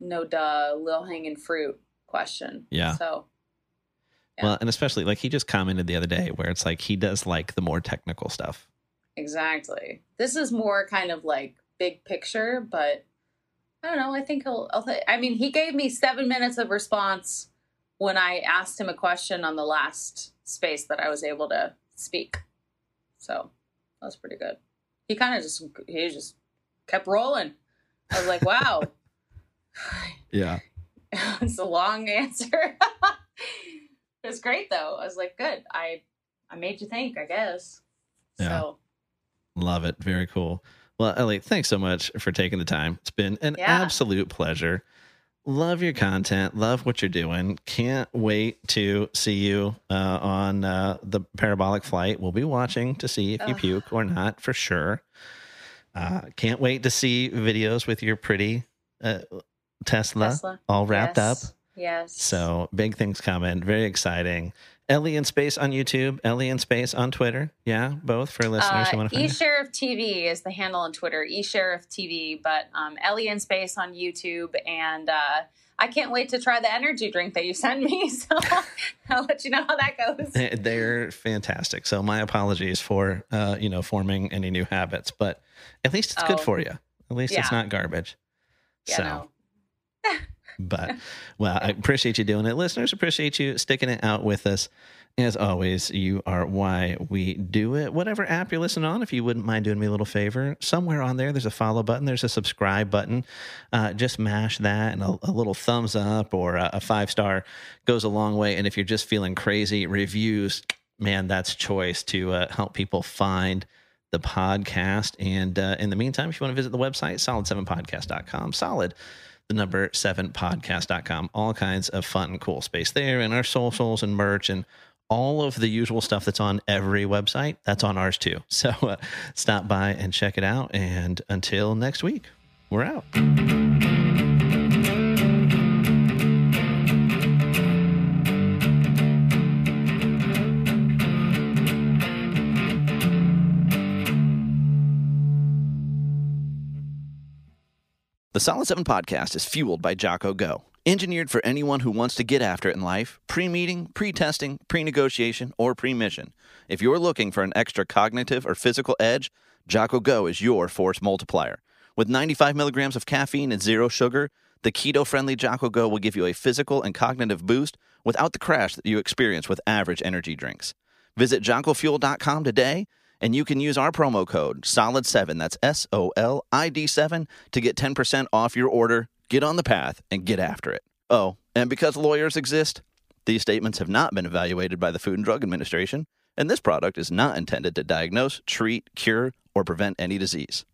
no duh, little hanging fruit question. Yeah. So Yeah. Well, and especially like he just commented the other day where it's like he does like the more technical stuff. Exactly. This is more kind of like big picture, but I don't know. I think he'll. I mean, he gave me seven minutes of response when I asked him a question on the last space that I was able to speak. So that was pretty good. He kind of just he just kept rolling. I was like, wow, Yeah. it's a long answer. it was great though. I was like, good. I I made you think. I guess. Yeah. So Love it. Very cool. Well, Ellie, thanks so much for taking the time. It's been an Yeah. absolute pleasure. Love your content. Love what you're doing. Can't wait to see you uh, on uh, the parabolic flight. We'll be watching to see if you Ugh. puke or not for sure. Uh, can't wait to see videos with your pretty uh, Tesla, Tesla. all wrapped up. Yes. Yes. So big things coming. Very exciting. Ellie in Space on YouTube, Ellie in Space on Twitter. Yeah, both for listeners who Uh, want to find it. eSheriff TV is the handle on Twitter, eSheriff TV, but um, Ellie in Space on YouTube. And uh, I can't wait to try the energy drink that you sent me. So I'll let you know how that goes. They- They're fantastic. So my apologies for uh, you know forming any new habits, but at least it's good Oh. for you. At least it's not garbage. Yeah, so, no. but well, I appreciate you doing it, listeners. Appreciate you sticking it out with us. As always, you are why we do it. Whatever app you're listening on, if you wouldn't mind doing me a little favor, somewhere on there, there's a follow button, there's a subscribe button. Uh, just mash that, and a, a little thumbs up or a, a five star goes a long way. And if you're just feeling crazy, reviews, man, that's choice to uh, help people find the podcast. And uh, in the meantime, if you want to visit the website, solid7podcast.com, solid the number seven podcast.com. All kinds of fun and cool space there, and our socials and merch and all of the usual stuff that's on every website. That's on ours too. So uh, stop by and check it out. And until next week, we're out. The Solid 7 podcast is fueled by Jocko Go. Engineered for anyone who wants to get after it in life, pre meeting, pre testing, pre negotiation, or pre mission. If you're looking for an extra cognitive or physical edge, Jocko Go is your force multiplier. With 95 milligrams of caffeine and zero sugar, the keto friendly Jocko Go will give you a physical and cognitive boost without the crash that you experience with average energy drinks. Visit jockofuel.com today and you can use our promo code SOLID7, that's S O L I D 7, to get 10% off your order. Get on the path and get after it. Oh, and because lawyers exist, these statements have not been evaluated by the Food and Drug Administration, and this product is not intended to diagnose, treat, cure, or prevent any disease.